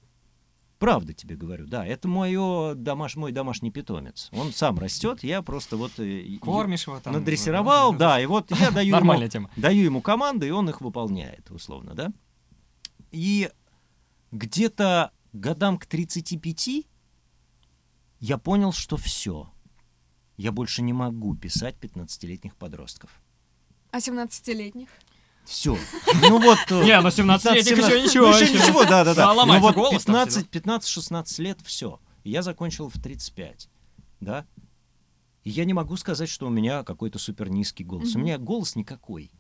S1: Правда тебе говорю, да, это моё домаш, мой домашний питомец. Он сам растет, я просто вот э,
S2: Кормишь его там.
S1: надрессировал, да, и вот я даю ему
S2: Нормальная тема.
S1: даю ему команды, и он их выполняет, условно, да? И где-то годам к 35 я понял, что все. Я больше не могу писать 15-летних подростков.
S3: А 17-летних?
S1: Все. Ну вот... э,
S2: Не, ну 17-летних
S1: 15-17
S2: еще ничего.
S1: Ну, еще ничего, да-да-да.
S2: Да,
S1: Ну вот
S2: голос там
S1: 15 15-16 лет, все. Я закончил в 35, да? И я не могу сказать, что у меня какой-то супер низкий голос. У меня голос никакой.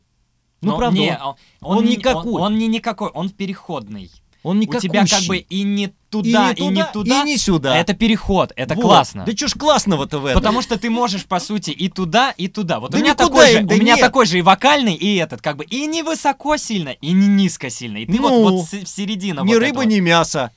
S1: Ну, правда,
S2: не,
S1: он,
S2: он,
S1: он
S2: не-
S1: никакой.
S2: Он, он не никакой, он переходный.
S1: Он
S2: У
S1: никакущий.
S2: тебя как бы и не
S1: и
S2: туда,
S1: не
S2: и не туда.
S1: и не сюда.
S2: Это переход, это
S1: Вот.
S2: классно.
S1: Да чё ж классного-то в этом?
S2: Потому что ты можешь, по сути, и туда, и туда. Вот
S1: Да
S2: у меня, такой, же,
S1: им, да
S2: у меня
S1: нет.
S2: такой же и вокальный, и этот, как бы, и не высоко сильно, и не низко сильно. И ты вот,
S1: Ну.
S2: вот с- в середине
S1: ни
S2: вот
S1: рыба,
S2: этого.
S1: ни мясо.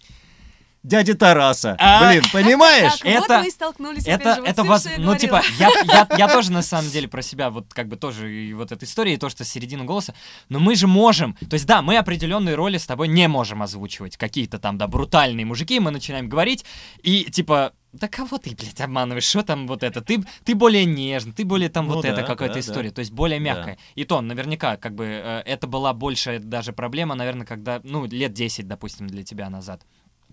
S1: Дядя Тараса.
S2: А.
S1: Блин, понимаешь?
S3: Так, вот
S2: Это-
S3: мы и столкнулись
S2: Это,
S3: опять же, вот
S2: это воз... ну, типа, я, я, я тоже, на самом деле, про себя, вот, как бы, тоже, и вот эта история, и то, что середина голоса, но мы же можем, то есть, да, мы определенные роли с тобой не можем озвучивать, какие-то там, да, брутальные мужики, мы начинаем говорить, и, типа, да кого ты, блядь, обманываешь, что там вот это, ты, ты более нежный, ты более там
S1: Ну
S2: вот
S1: да,
S2: это какая-то
S1: да,
S2: история,
S1: да.
S2: то есть, более
S1: Да.
S2: мягкая. И то, наверняка, как бы, э, это была большая даже проблема, наверное, когда, ну, лет 10, допустим, для тебя назад.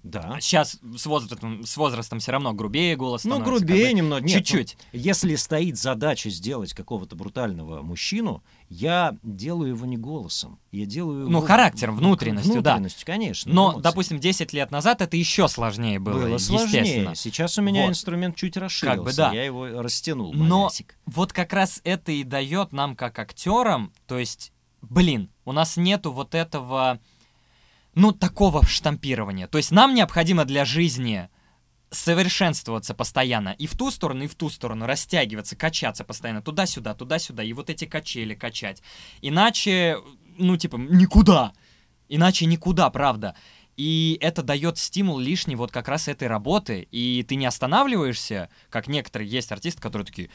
S1: Да.
S2: Сейчас с возрастом, с возрастом все равно грубее голос
S1: Ну, грубее
S2: как бы.
S1: немного. Нет, ну,
S2: Чуть-чуть.
S1: Если стоит задача сделать какого-то брутального мужчину, я делаю его не голосом. Я делаю
S2: Ну,
S1: его
S2: характером,
S1: в-
S2: внутренностью, да.
S1: внутренностью, конечно.
S2: Но,
S1: эмоции.
S2: допустим, 10 лет назад это еще сложнее было,
S1: было
S2: естественно.
S1: сложнее. Сейчас у меня
S2: Вот.
S1: инструмент чуть расширился.
S2: Как бы да.
S1: Я его растянул.
S2: Но
S1: малясик.
S2: вот как раз это и дает нам как актерам, то есть, блин, у нас нету вот этого, ну, такого штампирования. То есть нам необходимо для жизни совершенствоваться постоянно и в ту сторону, и в ту сторону, растягиваться, качаться постоянно, туда-сюда, туда-сюда, и вот эти качели качать. Иначе, ну, типа, никуда. Иначе никуда, правда. И это дает стимул лишний вот как раз этой работы. И ты не останавливаешься, как некоторые есть артисты, которые такие,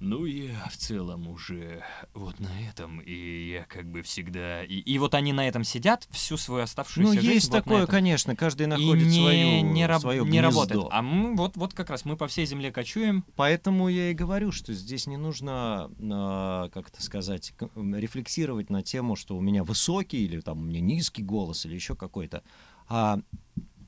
S2: ну, я в целом уже вот на этом, и я как бы всегда... И, и вот они на этом сидят всю свою оставшуюся
S1: Ну,
S2: жизнь.
S1: есть
S2: вот
S1: такое, конечно. Каждый
S2: И
S1: находит
S2: не,
S1: свою,
S2: не, раб-
S1: свое
S2: не работает. А мы вот, вот как раз мы по всей земле кочуем.
S1: Поэтому я и говорю, что здесь не нужно, а, как это сказать, рефлексировать на тему, что у меня высокий или там у меня низкий голос или еще какой-то, а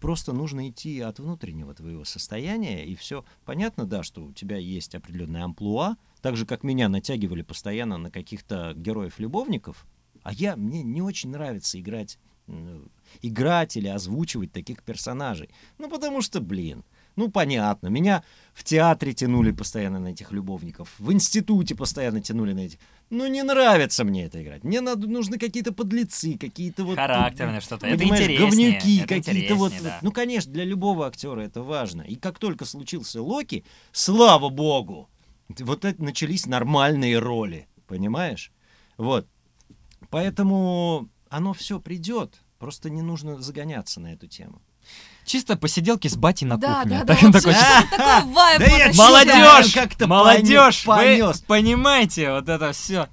S1: просто нужно идти от внутреннего твоего состояния, и все. Понятно, да, что у тебя есть определенная амплуа, так же, как меня натягивали постоянно на каких-то героев-любовников, а я, мне не очень нравится играть, играть или озвучивать таких персонажей. Ну, потому что, блин, ну, понятно, меня в театре тянули постоянно на этих любовников, в институте постоянно тянули на этих. Ну, не нравится мне это играть. Мне надо, нужны какие-то подлецы, какие-то вот...
S2: Характерное что-то. Это интереснее.
S1: говнюки какие-то вот.
S2: да.
S1: Ну, конечно, для любого актера это важно. И как только случился Локи, слава богу, вот это начались нормальные роли, понимаешь? Вот. Поэтому оно все придет. Просто не нужно загоняться на эту тему.
S2: Чисто посиделки с батей на
S3: Да,
S2: кухне.
S3: да, да,
S2: Так-
S3: вот
S2: такой,
S3: такой вайб
S1: Да я.
S2: Молодежь!
S1: как-то
S2: Молодежь!
S1: Понес.
S2: понимаете, вот это все.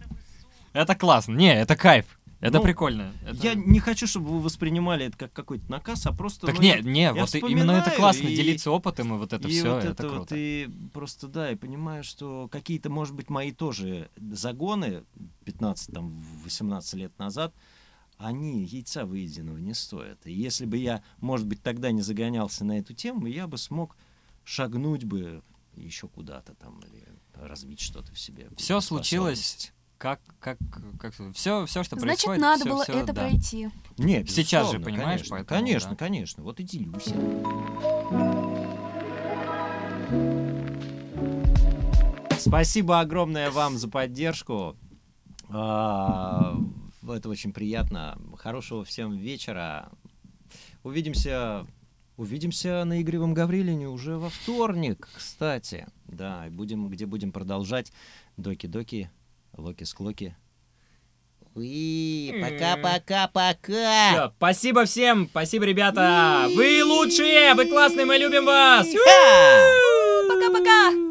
S2: Это классно. Не, это кайф. Это
S1: Ну,
S2: прикольно. Это-
S1: Я не хочу, чтобы вы воспринимали это как какой-то наказ, а просто...
S2: Так
S1: ну,
S2: не,
S1: я-
S2: не,
S1: я
S2: вот именно это классно,
S1: и-
S2: делиться опытом, и вот это
S1: и
S2: все,
S1: вот
S2: это,
S1: это
S2: круто.
S1: вот и просто, да, и понимаю, что какие-то, может быть, мои тоже загоны 15, там, 18 лет назад, они яйца выеденного не стоят. И если бы я, может быть, тогда не загонялся на эту тему, я бы смог шагнуть бы еще куда-то там или развить что-то в себе.
S2: Всё случилось. Как, как, как, все, все, что
S3: Значит,
S2: происходит.
S3: надо
S2: всё-
S3: было
S2: всё,
S3: это
S2: да.
S3: пройти.
S1: Не,
S2: Сейчас же, понимаешь,
S1: конечно,
S2: поэтому,
S1: конечно,
S2: да.
S1: конечно. Вот и делюсь. Спасибо огромное вам за поддержку. Это очень приятно. Хорошего всем вечера. Увидимся, увидимся на Игоревом Гаврилине уже во вторник, кстати. Да, и будем, где будем продолжать доки-доки, локи-склоки. Уи, пока-пока-пока.
S2: Спасибо всем, спасибо, ребята. Вы лучшие, вы классные, мы любим вас.
S3: Пока-пока!